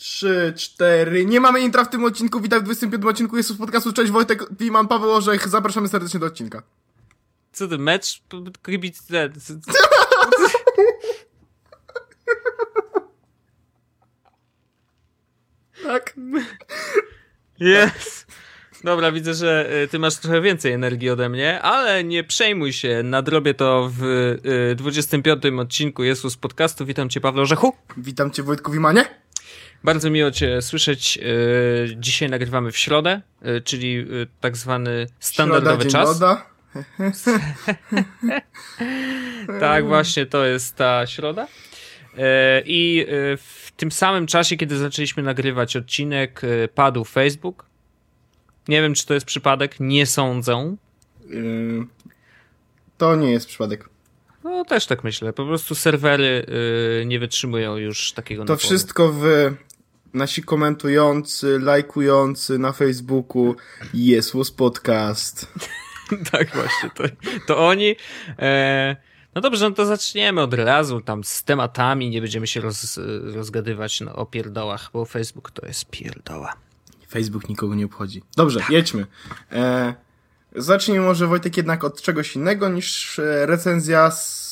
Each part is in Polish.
Trzy, cztery. Nie mamy intra w tym odcinku. Witam w 25 odcinku Jezus Podcastu. Cześć Wojtek, Wiman, Paweł Orzech. Zapraszamy serdecznie do odcinka. Co ty, mecz? Kibic... Tak. Jest. Dobra, widzę, że y, ty masz trochę więcej energii ode mnie, ale nie przejmuj się, nadrobię to w y, 25 odcinku Jezus Podcastu. Witam cię, Paweł Orzechu. Witam cię, Wojtku Wimanie. Bardzo miło cię słyszeć. Y, dzisiaj nagrywamy w środę, y, czyli y, tak zwany standardowy Środa, czas. Loda. Tak, właśnie to jest ta środa. E, I e, w tym samym czasie, kiedy zaczęliśmy nagrywać odcinek, e, padł Facebook. Nie wiem, czy to jest przypadek, nie sądzę. Yy, to nie jest przypadek. No, też tak myślę. Po prostu serwery e, nie wytrzymują już takiego To naporu. wszystko wy, nasi komentujący, lajkujący na Facebooku Jezus Podcast. tak, właśnie. To, to oni. E, no dobrze, no to zaczniemy od razu tam z tematami. Nie będziemy się roz, rozgadywać no, o pierdołach, bo Facebook to jest pierdoła. Facebook nikogo nie obchodzi. Dobrze, jedźmy. E, zacznijmy może Wojtek jednak od czegoś innego niż e, recenzja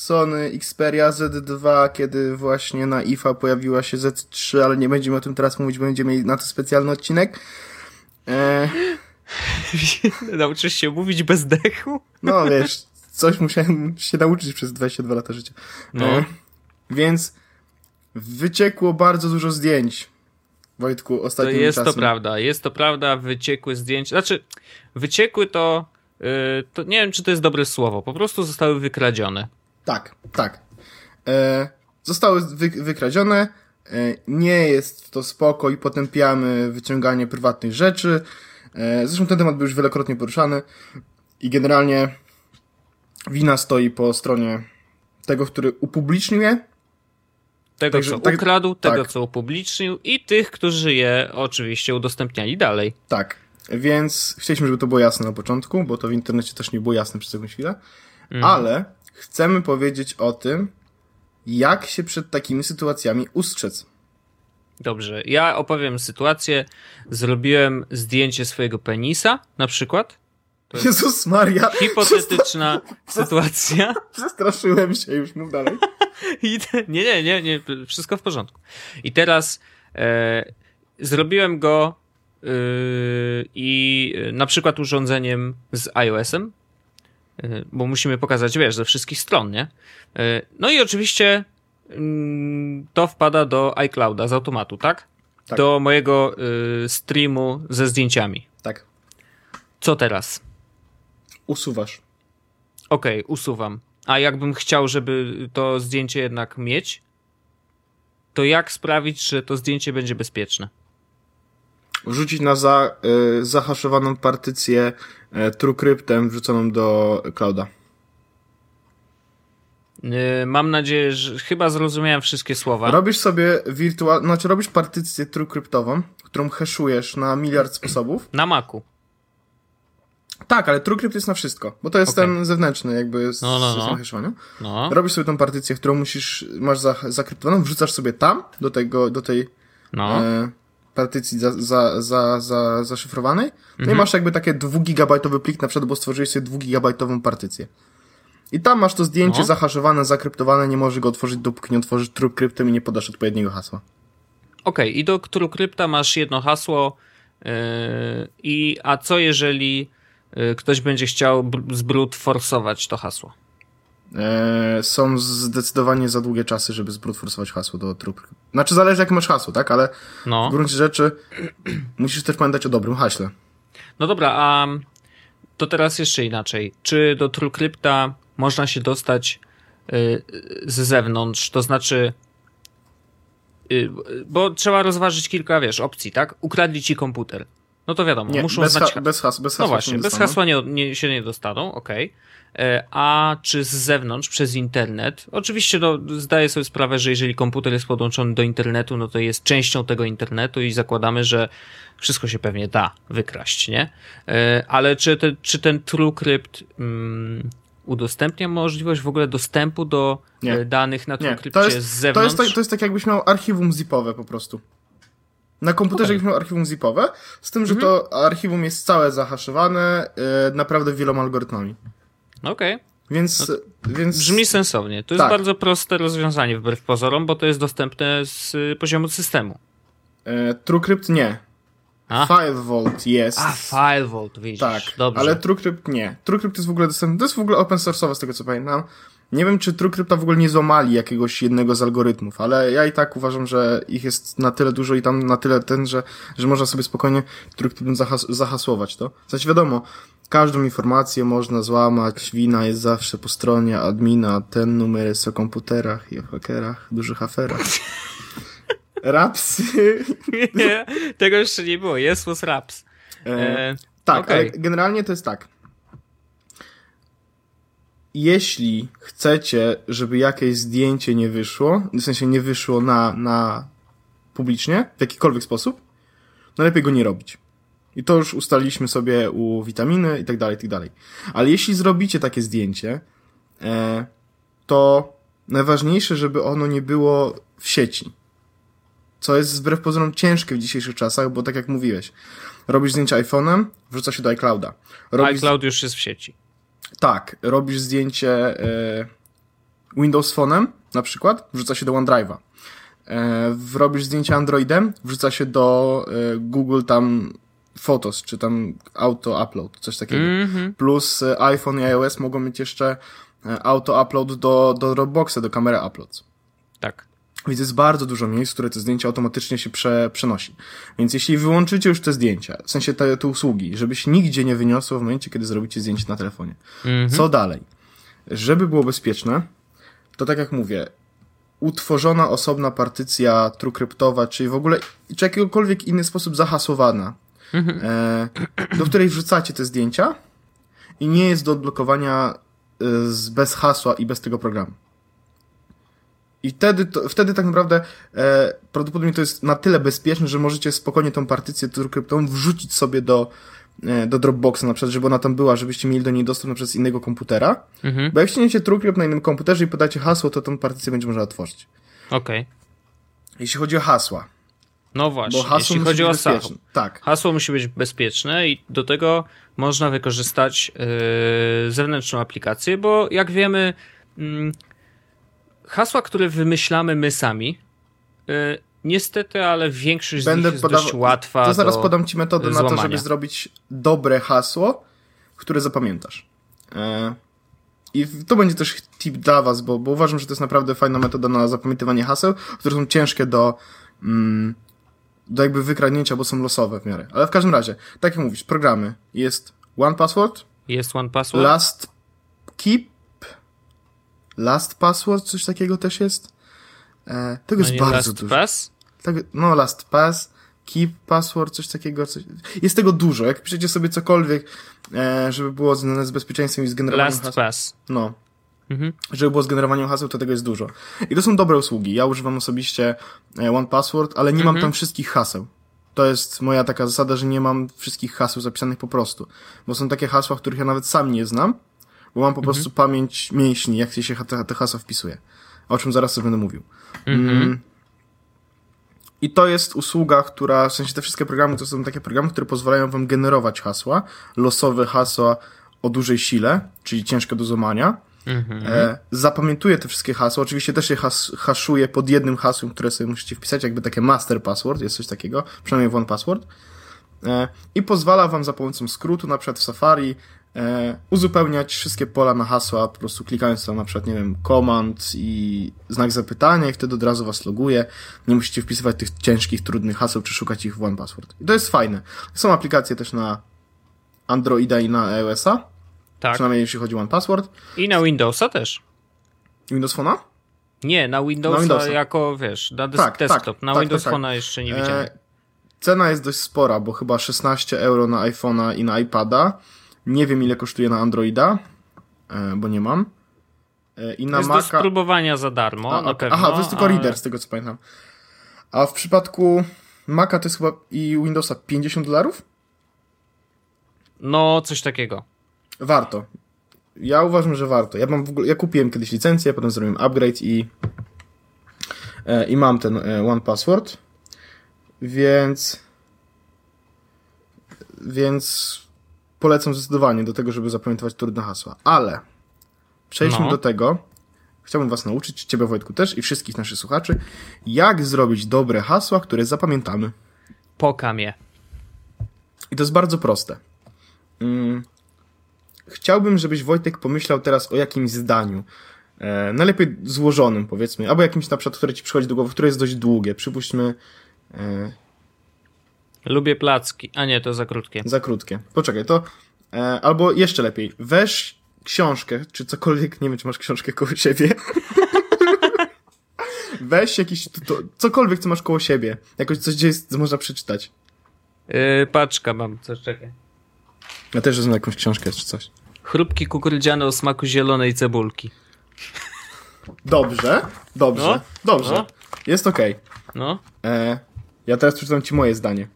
Sony Xperia Z2, kiedy właśnie na IFA pojawiła się Z3, ale nie będziemy o tym teraz mówić, bo będziemy mieli na to specjalny odcinek. E, Nauczysz się mówić bez dechu? no wiesz, coś musiałem się nauczyć przez 22 lata życia. No. E, więc wyciekło bardzo dużo zdjęć. Wojtku, To ostatnim jest czasem. to prawda, jest to prawda, wyciekły zdjęcia, znaczy wyciekły to, yy, to nie wiem czy to jest dobre słowo, po prostu zostały wykradzione. Tak, tak. E, zostały wy, wykradzione. E, nie jest to spoko i potępiamy wyciąganie prywatnych rzeczy. E, zresztą ten temat był już wielokrotnie poruszany i generalnie wina stoi po stronie tego, który upublicznił je. Tego Także- co tak- ukradł, tego tak. co upublicznił i tych, którzy je oczywiście udostępniali dalej. Tak. Więc chcieliśmy, żeby to było jasne na początku, bo to w internecie też nie było jasne przez jakąś chwilę. Ale chcemy powiedzieć o tym, jak się przed takimi sytuacjami ustrzec. Dobrze, ja opowiem sytuację, zrobiłem zdjęcie swojego penisa, na przykład. Jezus Maria! hipotetyczna sytuacja. Przestraszyłem się, już mów dalej. I te, nie, nie, nie, nie, wszystko w porządku. I teraz e, zrobiłem go e, i e, na przykład urządzeniem z iOS-em, bo musimy pokazać, wiesz, ze wszystkich stron, nie? E, no i oczywiście mm, to wpada do iClouda z automatu, tak? Tak. Do mojego e, streamu ze zdjęciami. Tak. Co teraz? Usuwasz. Okej, usuwam. A jakbym chciał, żeby to zdjęcie jednak mieć, to jak sprawić, że to zdjęcie będzie bezpieczne? Wrzucić na za, y, zahaszowaną partycję y, TrueCryptem wrzuconą do clouda. Yy, mam nadzieję, że chyba zrozumiałem wszystkie słowa. Robisz sobie wirtual, znaczy robisz partycję TrueCryptową, którą hashujesz na miliard sposobów. Na Macu. Tak, ale TrueCrypt jest na wszystko, bo to jest Okej. ten zewnętrzny jakby z, No, no, no. No, Robisz sobie tą partycję, którą musisz, masz za, zakryptowaną, wrzucasz sobie tam, do tego, do tej no. e, partycji za, za, za, za, zaszyfrowanej. No Mhm. i masz jakby takie dwugigabajtowy plik, na przykład, bo stworzyłeś sobie dwugigabajtową partycję. I tam masz to zdjęcie No. zahaszowane, zakryptowane, nie możesz go otworzyć, dopóki nie otworzysz TrueCryptem i nie podasz odpowiedniego hasła. Okej, i do TrueCrypta masz jedno hasło. Yy, I a co jeżeli yy, ktoś będzie chciał br- z brute forsować to hasło? E, są zdecydowanie za długie czasy, żeby zbrutforsować hasło do TrueCrypt. Znaczy zależy jak masz hasło, tak? Ale No. w gruncie rzeczy musisz też pamiętać o dobrym haśle. No dobra, a to teraz jeszcze inaczej. Czy do TrueCrypta można się dostać y, z zewnątrz? To znaczy, y, bo trzeba rozważyć kilka, wiesz, opcji, tak? Ukradli ci komputer. No to wiadomo, Nie, muszą bez, znać. ha- bez, has- bez hasła. no właśnie, nie bez hasła nie, nie, się nie dostaną, okej. E, A czy z zewnątrz, przez internet? Oczywiście no, zdaję sobie sprawę, że jeżeli komputer jest podłączony do internetu, no to jest częścią tego internetu i zakładamy, że wszystko się pewnie da wykraść, nie? E, Ale czy, te, czy ten TrueCrypt mm, udostępnia możliwość w ogóle dostępu do Nie. e, danych na Nie, TrueCrypcie to z jest, to, zewnątrz? jest tak, to jest tak jakbyś miał archiwum zipowe po prostu. Na komputerze okay. archiwum zipowe, z tym, że to archiwum jest całe zahaszowane e, naprawdę wieloma algorytmami. Okej. Więc, więc Brzmi sensownie. To jest Tak. bardzo proste rozwiązanie wbrew pozorom, bo to jest dostępne z y, poziomu systemu. e, TrueCrypt nie. A. FileVault jest. A, FileVault, widzisz. tak, Dobrze. ale TrueCrypt nie. TrueCrypt jest w ogóle dostępny, to jest w ogóle open source'owe z tego co pamiętam. Nie wiem, czy TrueCrypta w ogóle nie złamali jakiegoś jednego z algorytmów, ale ja i tak uważam, że ich jest na tyle dużo i tam na tyle ten, że, że można sobie spokojnie TrueCryptem zahas zahasłować to. W sensie wiadomo, każdą informację można złamać, wina jest zawsze po stronie admina, ten numer jest o komputerach i o hakerach, dużych aferach. Rapsy. Nie, tego jeszcze nie było. Jest was raps. E, E, Tak, okej. ale generalnie to jest tak. Jeśli chcecie, żeby jakieś zdjęcie nie wyszło, w sensie nie wyszło na, na publicznie, w jakikolwiek sposób, no lepiej go nie robić. I to już ustaliliśmy sobie u witaminy i tak dalej, i tak dalej. Ale jeśli zrobicie takie zdjęcie, e, to najważniejsze, żeby ono nie było w sieci. Co jest wbrew pozorom ciężkie w dzisiejszych czasach, bo tak jak mówiłeś, robisz zdjęcie iPhone'em, wrzuca się do iClouda. Robisz, iCloud już jest w sieci. Tak, robisz zdjęcie e, Windows Phone'em, na przykład, wrzuca się do OneDrive'a. E, robisz zdjęcie Androidem, wrzuca się do e, Google tam Photos, czy tam Auto Upload, coś takiego. Mhm. Plus e, iPhone i iOS mogą mieć jeszcze e, Auto Upload do, do Dropboxa, do kamery Uploads. Tak. Więc jest bardzo dużo miejsc, w które to zdjęcie automatycznie się prze, przenosi. Więc jeśli wyłączycie już te zdjęcia, w sensie te, te usługi, żeby się nigdzie nie wyniosło w momencie, kiedy zrobicie zdjęcie na telefonie. Mhm. Co dalej? Żeby było bezpieczne, to tak jak mówię, utworzona osobna partycja trukryptowa, czy w ogóle, czy jakiegokolwiek inny sposób zahasłowana, Mhm. e, do której wrzucacie te zdjęcia i nie jest do odblokowania e, z, bez hasła i bez tego programu. I wtedy, to, wtedy tak naprawdę e, prawdopodobnie to jest na tyle bezpieczne, że możecie spokojnie tą partycję trukryptową wrzucić sobie do, e, do Dropboxa na przykład, żeby ona tam była, żebyście mieli do niej dostęp na przykład z innego komputera. Mhm. Bo jak ściągniecie TrueCrypt na innym komputerze i podacie hasło, to tą partycję będzie można otworzyć. Okej. Jeśli chodzi o hasła. No właśnie, Bo hasło jeśli chodzi o SAP. bezpieczne. Tak. Hasło musi być bezpieczne i do tego można wykorzystać yy, zewnętrzną aplikację, bo jak wiemy, mm, hasła, które wymyślamy my sami, yy, niestety, ale większość z Będę nich jest dość łatwa To zaraz podam ci metodę na to, złamania. żeby zrobić dobre hasło, które zapamiętasz. E, I to będzie też tip dla was, bo, bo uważam, że to jest naprawdę fajna metoda na zapamiętywanie haseł, które są ciężkie do, mm, do jakby wykradnięcia, bo są losowe w miarę. Ale w każdym razie, tak jak mówisz, programy. Jest OnePassword, Jest one password? Last Keep, Last Password, coś takiego też jest. E, tego no jest bardzo Last dużo. Pass? Tak, no, last pass, keep password, coś takiego. Coś... Jest tego dużo. Jak piszecie sobie cokolwiek, e, żeby było związane z bezpieczeństwem i z generowaniem Last haseł. Pass. No. Mhm. Żeby było z generowaniem haseł, to tego jest dużo. I to są dobre usługi. Ja używam osobiście e, One Password, ale nie mam Mhm. tam wszystkich haseł. To jest moja taka zasada, że nie mam wszystkich haseł zapisanych po prostu. Bo są takie hasła, których ja nawet sam nie znam, bo mam po Mhm. prostu pamięć mięśni, jak się te, te hasła wpisuje. O czym zaraz sobie będę mówił. Mhm. Mm. I to jest usługa, która, w sensie te wszystkie programy to są takie programy, które pozwalają wam generować hasła, losowe hasła o dużej sile, czyli ciężkie do złamania. Mhm. E, te wszystkie hasła, oczywiście też je has, pod jednym hasłem, które sobie musicie wpisać, jakby takie master password, jest coś takiego, przynajmniej w one password. E, I pozwala wam za pomocą skrótu, na przykład w Safari, e, uzupełniać wszystkie pola na hasła, po prostu klikając tam na przykład, nie wiem, command i znak zapytania i wtedy od razu was loguje. Nie musicie wpisywać tych ciężkich, trudnych haseł, czy szukać ich w one password. I to jest fajne. Są aplikacje też na Androida i na iOS-a, Tak. przynajmniej jeśli chodzi o one password. I na Windowsa też. Windows Phone'a? Nie, na Windowsa, Na Windowsa. jako, wiesz, na Tak, tak, desktop. na tak, Windows tak, tak. Phone'a jeszcze nie widziałem. E, cena jest dość spora, bo chyba 16 euro na iPhone'a i na iPada. Nie wiem ile kosztuje na Androida, e, bo nie mam. E, I na jest do Maca... spróbowania za darmo, A, na okej. pewno. Aha, to jest tylko ale- reader, z tego co pamiętam. A w przypadku Maca to jest chyba i Windowsa 50 dolarów? No, coś takiego. Warto. Ja uważam, że warto. Ja mam w ogóle, ja kupiłem kiedyś licencję, potem zrobiłem upgrade i e, i mam ten e, One Password. Więc. Więc polecam zdecydowanie do tego, żeby zapamiętywać trudne hasła. Ale przejdźmy No. do tego. Chciałbym Was nauczyć, Ciebie Wojtku też i wszystkich naszych słuchaczy, jak zrobić dobre hasła, które zapamiętamy. Pokam je. I to jest bardzo proste. Chciałbym, żebyś Wojtek pomyślał teraz o jakimś zdaniu. E, najlepiej złożonym, powiedzmy, albo jakimś na przykład, które ci przychodzi do głowy, które jest dość długie. Przypuśćmy e, Lubię placki. A nie, to za krótkie. za krótkie. Poczekaj, to e, albo jeszcze lepiej, weź książkę, czy cokolwiek, nie wiem, czy masz książkę koło siebie. weź jakiś, to, cokolwiek, co masz koło siebie. Jakoś coś, gdzie jest, można przeczytać. Yy, paczka mam, coś czekaj. Ja też wezmę jakąś książkę, czy coś. Chrupki kukurydziane o smaku zielonej cebulki. Dobrze, dobrze, No, dobrze. no. Jest okej. No. E, Ja teraz przeczytam ci moje zdanie.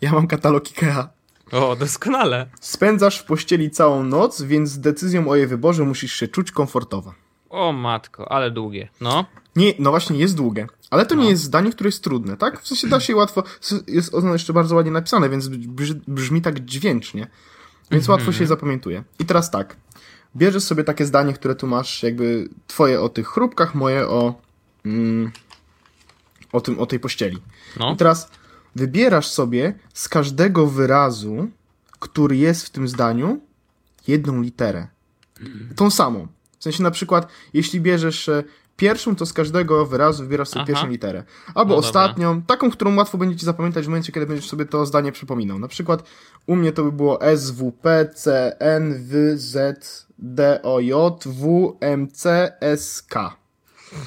Ja mam katalog IKEA. O, doskonale. Spędzasz w pościeli całą noc, więc z decyzją o jej wyborze musisz się czuć komfortowo. O matko, ale długie. No. Nie, no właśnie, jest długie. Ale to No. nie jest zdanie, które jest trudne, tak? W sensie da się łatwo. Jest ono jeszcze bardzo ładnie napisane, więc brzmi, tak dźwięcznie. Więc Mhm. łatwo się je zapamiętuje. I teraz tak. Bierzesz sobie takie zdanie, które tu masz, jakby twoje o tych chrupkach, moje o. Mm, o, tym, o tej pościeli. No. I teraz wybierasz sobie z każdego wyrazu, który jest w tym zdaniu, jedną literę. Tą samą. W sensie na przykład, jeśli bierzesz e, pierwszą, to z każdego wyrazu wybierasz sobie Aha. pierwszą literę. Albo No dobra. ostatnią, taką, którą łatwo będzie ci zapamiętać w momencie, kiedy będziesz sobie to zdanie przypominał. Na przykład u mnie to by było S, W, P, C, N, W, Z, D, O, J, W, M, C, S, K.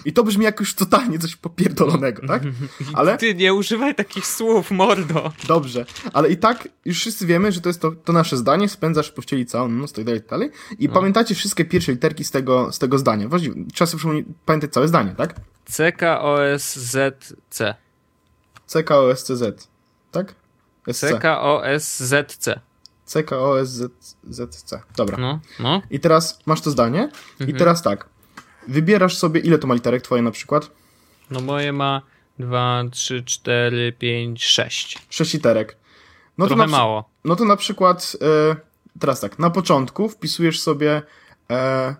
I to brzmi jak już totalnie coś popierdolonego, tak? Ale Ty nie używaj takich słów, mordo. Dobrze, ale i tak już wszyscy wiemy, że to jest to, to nasze zdanie, spędzasz w pościeli całą noc, tak dalej, tak dalej. I No. pamiętacie wszystkie pierwsze literki z tego, z tego zdania. Właściwie trzeba sobie przypomnieć, pamiętać całe zdanie, tak? CKOSZC. C, K, O, S, C, Z. Tak? SC. CKOSZC. C, K, O, S, Z, Z, C. Dobra. No, no. I teraz masz to zdanie Mhm. i teraz tak. Wybierasz sobie, ile to ma literek twoje na przykład? No moje ma 2, 3, 4, 5, 6. Sześć literek. No Trochę na, przy- mało. No to na przykład, e, teraz tak, na początku wpisujesz sobie e,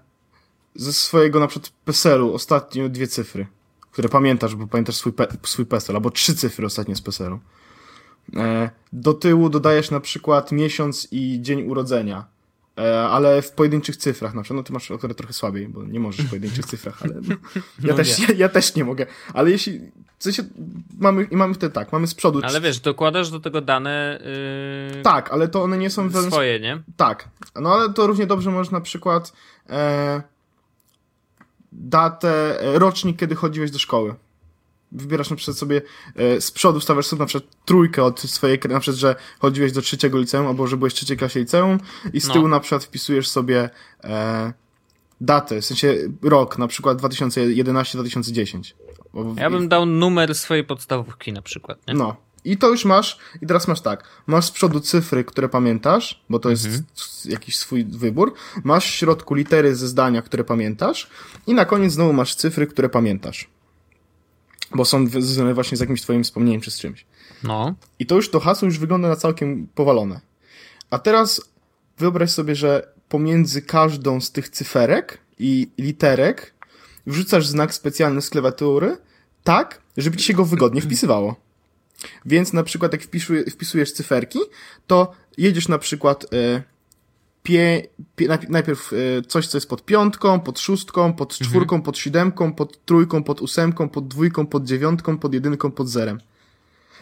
ze swojego na przykład PESEL-u ostatnie dwie cyfry, które pamiętasz, bo pamiętasz swój, pe, swój PESEL, albo trzy cyfry ostatnie z PESEL-u. E, do tyłu dodajesz na przykład miesiąc i dzień urodzenia, ale w pojedynczych cyfrach, na przykład, no ty masz akurat trochę słabiej, bo nie możesz w pojedynczych cyfrach, ale no, ja, No też, nie. ja, ja też nie mogę, ale jeśli, w sensie, mamy, i mamy wtedy tak, mamy z przodu, Ale wiesz, dokładasz do tego dane yy, tak, ale to one nie są swoje, nie? Tak, no ale to równie dobrze możesz na przykład e, datę, e, rocznik, kiedy chodziłeś do szkoły. Wybierasz na przykład sobie e, z przodu, stawiasz sobie na przykład trójkę od swojej, na przykład, że chodziłeś do trzeciego liceum, albo że byłeś w trzeciej klasie liceum i z No. tyłu na przykład wpisujesz sobie e, datę, w sensie rok, na przykład 2011-2010. Bo- Ja bym dał numer swojej podstawówki na przykład, nie? no. I to już masz, i teraz masz tak, masz z przodu cyfry, które pamiętasz, bo to jest Mhm. s- jakiś swój wybór, masz w środku litery ze zdania, które pamiętasz i na koniec znowu masz cyfry, które pamiętasz. Bo są związane właśnie z jakimś twoim wspomnieniem czy z czymś. No. I to już to hasło już wygląda na całkiem powalone. A teraz wyobraź sobie, że pomiędzy każdą z tych cyferek i literek wrzucasz znak specjalny z klawiatury tak, żeby ci się go wygodnie wpisywało. Więc na przykład jak wpisuje, wpisujesz cyferki, to jedziesz na przykład e, pie, pie, najp- najpierw e, coś, co jest pod piątką, pod szóstką, pod czwórką, pod siódemką, pod trójką, pod ósemką, pod dwójką, pod dziewiątką, pod jedynką, pod zerem.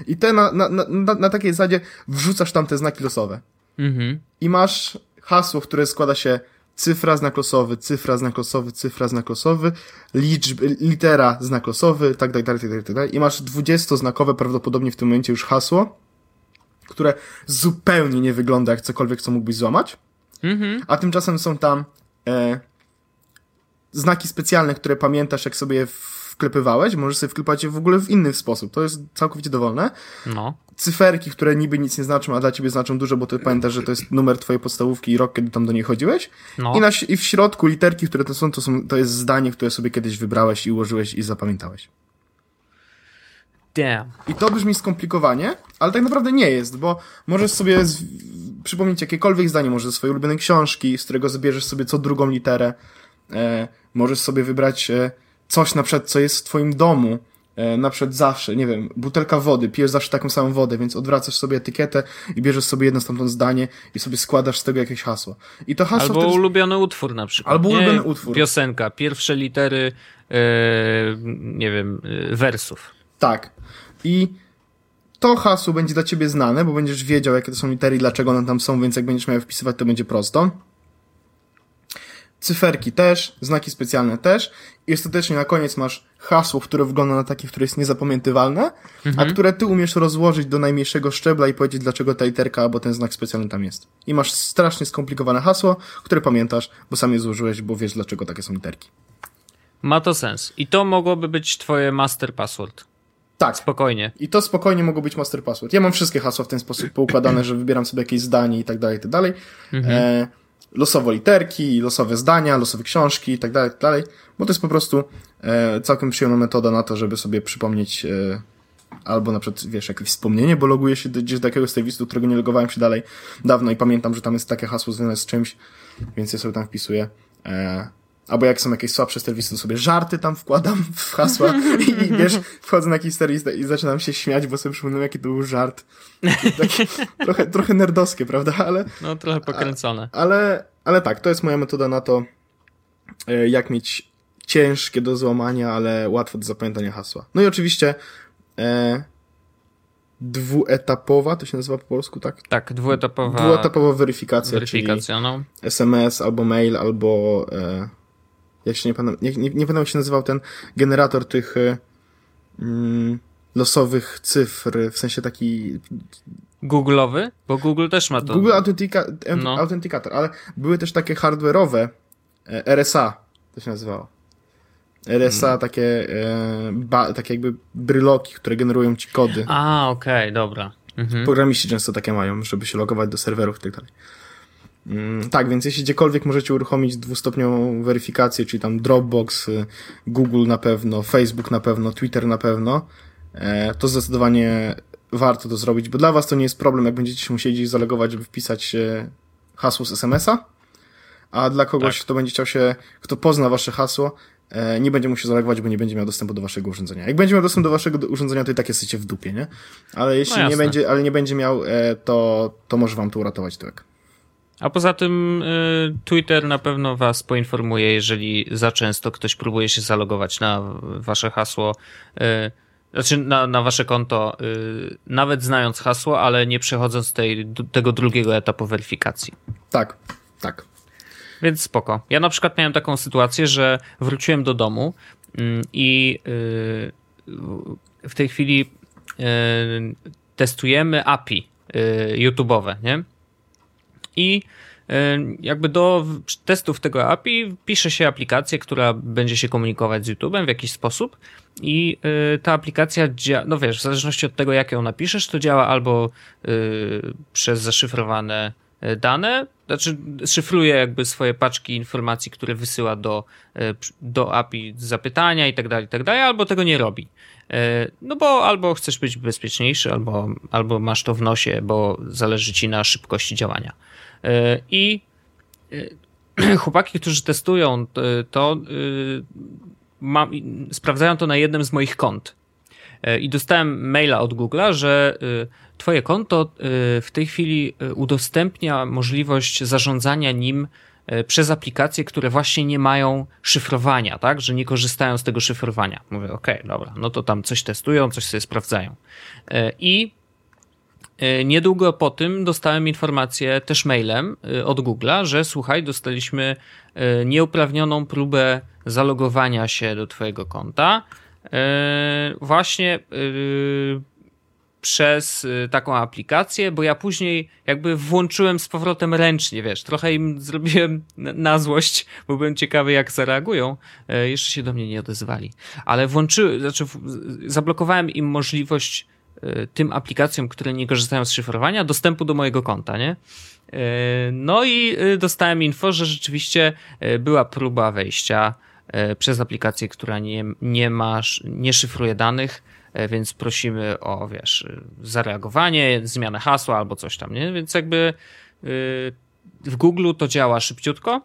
I te na, na, na, na, takiej zasadzie wrzucasz tam te znaki losowe. Mhm. I masz hasło, w które składa się cyfra, znak losowy, cyfra, znak losowy, cyfra, znak losowy, liczb, litera, znak losowy, tak dalej, tak dalej, tak dalej. I masz 20-znakowe prawdopodobnie w tym momencie już hasło, które zupełnie nie wygląda jak cokolwiek, co mógłbyś złamać, Mhm. a tymczasem są tam e, znaki specjalne, które pamiętasz, jak sobie wklepywałeś, możesz sobie wklepać je w ogóle w inny sposób. To jest całkowicie dowolne No. cyferki, które niby nic nie znaczą, a dla ciebie znaczą dużo, bo ty pamiętasz, że to jest numer twojej podstawówki i rok, kiedy tam do niej chodziłeś. No. I, na, I w środku literki, które to są, to są, to jest zdanie, które sobie kiedyś wybrałeś i ułożyłeś i zapamiętałeś. Damn. I to brzmi skomplikowanie, ale tak naprawdę nie jest, bo możesz sobie z... przypomnieć jakiekolwiek zdanie, może ze swojej ulubionej książki, z którego zbierzesz sobie co drugą literę. E, możesz sobie wybrać e, coś na przykład, co jest w twoim domu, e, na przykład zawsze, nie wiem, butelka wody, pijesz zawsze taką samą wodę, więc odwracasz sobie etykietę i bierzesz sobie jedno stamtąd zdanie i sobie składasz z tego jakieś hasło. I to hasło Albo wtedy... ulubiony utwór na przykład. Albo nie? ulubiony utwór. Piosenka, pierwsze litery, e, nie wiem, e, wersów. Tak. I to hasło będzie dla ciebie znane, bo będziesz wiedział, jakie to są litery i dlaczego one tam są, więc jak będziesz miał wpisywać, to będzie prosto. Cyferki też, znaki specjalne też. I ostatecznie na koniec masz hasło, które wygląda na takie, które jest niezapamiętywalne, a które ty umiesz rozłożyć do najmniejszego szczebla i powiedzieć, dlaczego ta literka albo ten znak specjalny tam jest. I masz strasznie skomplikowane hasło, które pamiętasz, bo sam je złożyłeś, bo wiesz, dlaczego takie są literki. Ma to sens. I to mogłoby być twoje master password. Tak. Spokojnie. I to spokojnie mogło być master password. Ja mam wszystkie hasła w ten sposób poukładane, że wybieram sobie jakieś zdanie i tak dalej, i tak dalej. E, losowo literki, losowe zdania, losowe książki i tak dalej, i tak dalej. Bo to jest po prostu e, całkiem przyjemna metoda na to, żeby sobie przypomnieć e, albo na przykład, wiesz, jakieś wspomnienie, bo loguję się gdzieś do jakiegoś serwisu, którego nie logowałem się dalej dawno i pamiętam, że tam jest takie hasło związane z czymś, więc ja sobie tam wpisuję. E, Albo jak są jakieś słabsze serwisy, to sobie żarty tam wkładam w hasła i, wiesz, wchodzę na jakiś serwis i zaczynam się śmiać, bo sobie przypominam, jaki to był żart. Taki, trochę, trochę nerdowskie, prawda? Ale, No trochę pokręcone. ale, ale tak, to jest moja metoda na to, e, jak mieć ciężkie do złamania, ale łatwo do zapamiętania hasła. No i oczywiście e, dwuetapowa, to się nazywa po polsku, tak? Tak, dwuetapowa Dwuetapowa weryfikacja, weryfikacja, no. czyli SMS albo mail, albo e, jak się nie pamiętam, nie, nie, nie pamiętam jak się nazywał ten generator tych e, mm, losowych cyfr, w sensie taki Google'owy? Bo Google też ma to. Google Authentica, No. Authenticator, ale były też takie hardware'owe e, RSA, to się nazywało. RSA, Mm. takie, e, ba, takie jakby bryloki, które generują ci kody. A, okej, dobra. Mhm. Programiści często takie mają, żeby się logować do serwerów i tak dalej. Mm, Tak, więc jeśli gdziekolwiek możecie uruchomić dwustopniową weryfikację, czyli tam Dropbox, y, Google na pewno, Facebook na pewno, Twitter na pewno, e, to zdecydowanie warto to zrobić, bo dla was to nie jest problem, jak będziecie się musieli zalogować, żeby wpisać hasło z SMS-a, a dla kogoś, Tak. kto będzie chciał się, kto pozna wasze hasło, e, nie będzie musiał zalogować, bo nie będzie miał dostępu do waszego urządzenia. Jak będzie miał dostęp do waszego urządzenia, to i tak jesteście w dupie, nie? Ale jeśli nie No jasne. będzie, ale nie będzie miał, e, to, to może wam to uratować tyłek. A poza tym y, Twitter na pewno was poinformuje, jeżeli za często ktoś próbuje się zalogować na wasze hasło, y, znaczy na, na wasze konto, y, nawet znając hasło, ale nie przechodząc tej, tego drugiego etapu weryfikacji. Tak, tak. Więc spoko. Ja na przykład miałem taką sytuację, że wróciłem do domu mm, i w tej chwili testujemy API YouTube'owe, nie? I y, jakby do testów tego API pisze się aplikację, która będzie się komunikować z YouTube'em w jakiś sposób i y, ta aplikacja no wiesz, w zależności od tego, jak ją napiszesz, to działa albo y, przez zaszyfrowane dane, znaczy szyfruje jakby swoje paczki informacji, które wysyła do, do API zapytania i tak dalej, i tak dalej, albo tego nie robi. No bo albo chcesz być bezpieczniejszy, albo, albo masz to w nosie, bo zależy ci na szybkości działania. Y, I y, chłopaki, którzy testują y, to, sprawdzają to na jednym z moich kont. I dostałem maila od Google'a, że Twoje konto w tej chwili udostępnia możliwość zarządzania nim przez aplikacje, które właśnie nie mają szyfrowania, tak? Że nie korzystają z tego szyfrowania. Mówię, okej, dobra, no to tam coś testują, coś sobie sprawdzają. I E, Niedługo po tym dostałem informację też mailem e, od Google'a, że słuchaj, dostaliśmy e, nieuprawnioną próbę zalogowania się do Twojego konta. e, Właśnie e, przez e, taką aplikację, bo ja później jakby włączyłem z powrotem ręcznie, wiesz, trochę im zrobiłem na- złość, bo byłem ciekawy jak zareagują. E, Jeszcze się do mnie nie odezwali. Ale włączyłem, znaczy zablokowałem im możliwość e, tym aplikacjom, które nie korzystają z szyfrowania, dostępu do mojego konta, nie? E, No i e, dostałem info, że rzeczywiście była próba wejścia przez aplikację, która nie, nie ma, nie szyfruje danych więc prosimy o, wiesz, zareagowanie, zmianę hasła albo coś tam, nie? Więc jakby w Google to działa szybciutko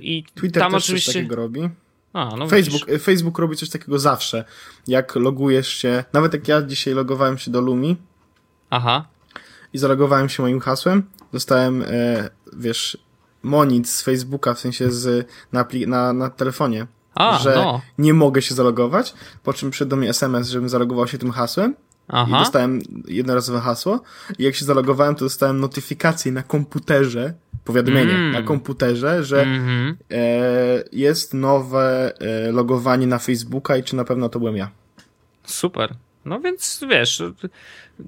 i Twitter tam też oczywiście... coś takiego robi. A, no Facebook, Facebook robi coś takiego zawsze. Jak logujesz się, nawet jak ja dzisiaj logowałem się do Lumi Aha. i zalogowałem się moim hasłem, dostałem, e, wiesz, monit z Facebooka, w sensie z, na, na, na telefonie, A, że no. nie mogę się zalogować, po czym przyszedł do mnie SMS, żebym zalogował się tym hasłem Aha. i dostałem jednorazowe hasło i jak się zalogowałem, to dostałem notyfikację na komputerze, powiadomienie Mm. na komputerze, że Mhm. e, jest nowe e, logowanie na Facebooka i czy na pewno to byłem ja. Super. No więc wiesz,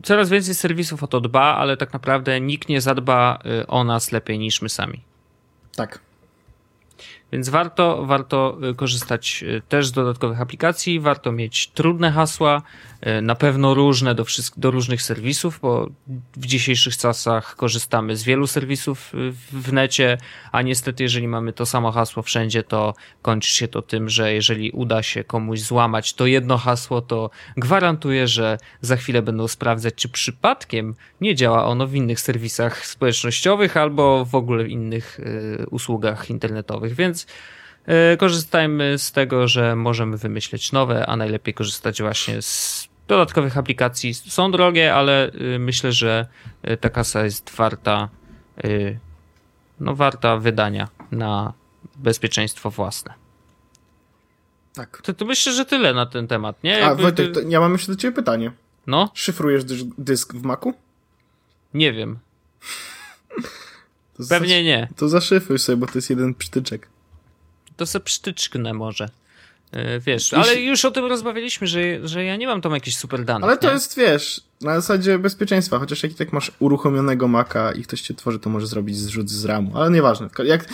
coraz więcej serwisów o to dba, ale tak naprawdę nikt nie zadba y, o nas lepiej niż my sami. Tak. Więc warto, warto y, korzystać y, też z dodatkowych aplikacji, warto mieć trudne hasła, y, na pewno różne do, wszystk- do różnych serwisów, bo w dzisiejszych czasach korzystamy z wielu serwisów w necie, a niestety jeżeli mamy to samo hasło wszędzie, to kończy się to tym, że jeżeli uda się komuś złamać to jedno hasło, to gwarantuję, że za chwilę będą sprawdzać, czy przypadkiem nie działa ono w innych serwisach społecznościowych albo w ogóle w innych y, usługach internetowych, więc y, korzystajmy z tego, że możemy wymyśleć nowe, a najlepiej korzystać właśnie z dodatkowych aplikacji. Są drogie, ale y, myślę, że y, ta kasa jest warta y, no warta wydania na bezpieczeństwo własne. Tak. To, to myślę, że tyle na ten temat, nie? A Jakby Wojtek, ty- to ja mam jeszcze do ciebie pytanie. No, Szyfrujesz dysk, w Macu? nie wiem. Pewnie nie. Za, to zaszyfruj sobie, bo to jest jeden przytyczek. To se przytyczknę może. Yy, Wiesz, ale już o tym rozmawialiśmy, że, że ja nie mam tam jakichś super danych. Ale to nie? jest, wiesz, na zasadzie bezpieczeństwa, chociaż jak i tak masz uruchomionego Maca i ktoś cię tworzy, to może zrobić zrzut z RAMu, ale nieważne. Jak,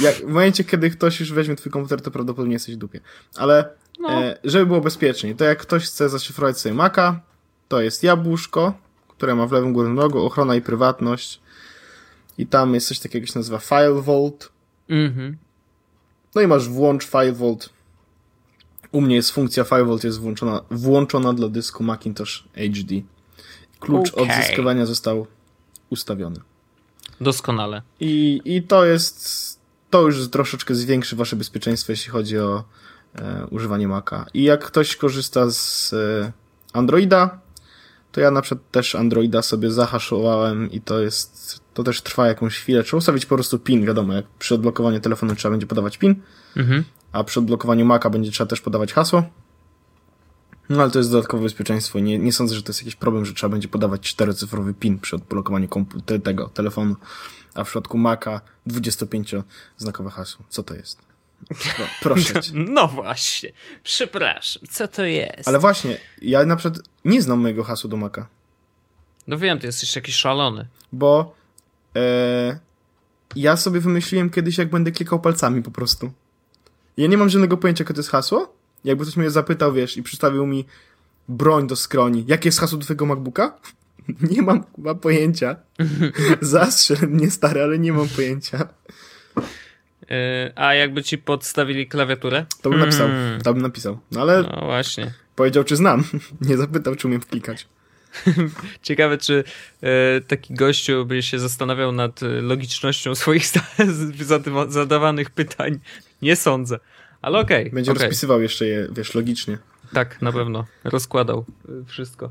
jak, w momencie, kiedy ktoś już weźmie twój komputer, to prawdopodobnie jesteś w dupie. Ale No. e, żeby było bezpieczniej, to jak ktoś chce zaszyfrować sobie Maca, to jest jabłuszko, które ma w lewym górnym rogu ochrona i prywatność i tam jest coś takiego, jak się nazywa File Vault, Mhm. No i masz włącz File Vault. U mnie jest funkcja File Vault jest włączona, włączona dla dysku Macintosh HD. Klucz Okej. odzyskiwania został ustawiony. Doskonale. I, I to jest, to już troszeczkę zwiększy wasze bezpieczeństwo, jeśli chodzi o e, używanie Maca. I jak ktoś korzysta z e, Androida, to ja na przykład też Androida sobie zahaszowałem i to jest, to też trwa jakąś chwilę. Trzeba ustawić po prostu PIN, wiadomo, jak przy odblokowaniu telefonu trzeba będzie podawać PIN, Mhm. a przy odblokowaniu Maca będzie trzeba też podawać hasło. No ale to jest dodatkowe bezpieczeństwo. Nie, nie sądzę, że to jest jakiś problem, że trzeba będzie podawać czterocyfrowy PIN przy odblokowaniu komputer, tego telefonu, a w przypadku Maca 25-znakowe hasło. Co to jest? Pro, proszę cię. No właśnie. Przepraszam, co to jest? Ale właśnie, ja na przykład nie znam mojego hasła do Maca, No wiem, ty jesteś jakiś szalony. bo ja sobie wymyśliłem kiedyś, jak będę klikał palcami po prostu. Ja nie mam żadnego pojęcia, jakie to jest hasło. Jakby ktoś mnie zapytał, wiesz, i przystawił mi broń do skroni. Jakie jest hasło do twojego MacBooka? Nie mam chyba pojęcia. Zastrzel mnie stary, ale nie mam pojęcia. Yy, a jakby ci podstawili klawiaturę? To bym napisał. Mm. To bym napisał. No ale No właśnie. powiedział, czy znam. Nie zapytał, czy umiem wklikać. Ciekawe, czy e, taki gościu by się zastanawiał nad e, logicznością swoich zadawanych pytań. Nie sądzę. Ale okej. Będzie okej. rozpisywał jeszcze je, wiesz, logicznie. Tak, na pewno. Rozkładał y, wszystko.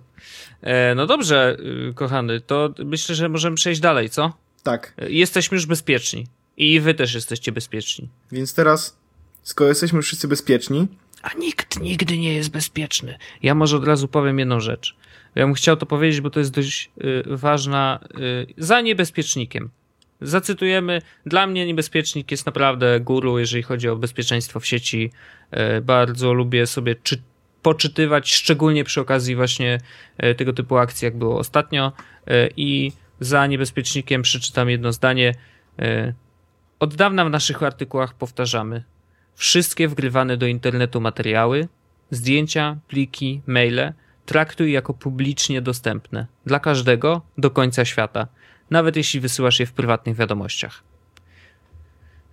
E, no dobrze, kochany, to myślę, że możemy przejść dalej, co? Tak. E, Jesteśmy już bezpieczni. I wy też jesteście bezpieczni. Więc teraz, skoro jesteśmy wszyscy bezpieczni, A nikt nigdy nie jest bezpieczny. Ja może od razu powiem jedną rzecz. Ja bym chciał to powiedzieć, bo to jest dość y, ważna. Y, za niebezpiecznikiem. Zacytujemy. Dla mnie niebezpiecznik jest naprawdę guru, jeżeli chodzi o bezpieczeństwo w sieci. Y, bardzo lubię sobie czy, poczytywać, szczególnie przy okazji właśnie y, tego typu akcji, jak było ostatnio. Y, I za niebezpiecznikiem przeczytam jedno zdanie. Y, od dawna w naszych artykułach powtarzamy. Wszystkie wgrywane do internetu materiały, zdjęcia, pliki, maile traktuj jako publicznie dostępne dla każdego do końca świata, nawet jeśli wysyłasz je w prywatnych wiadomościach.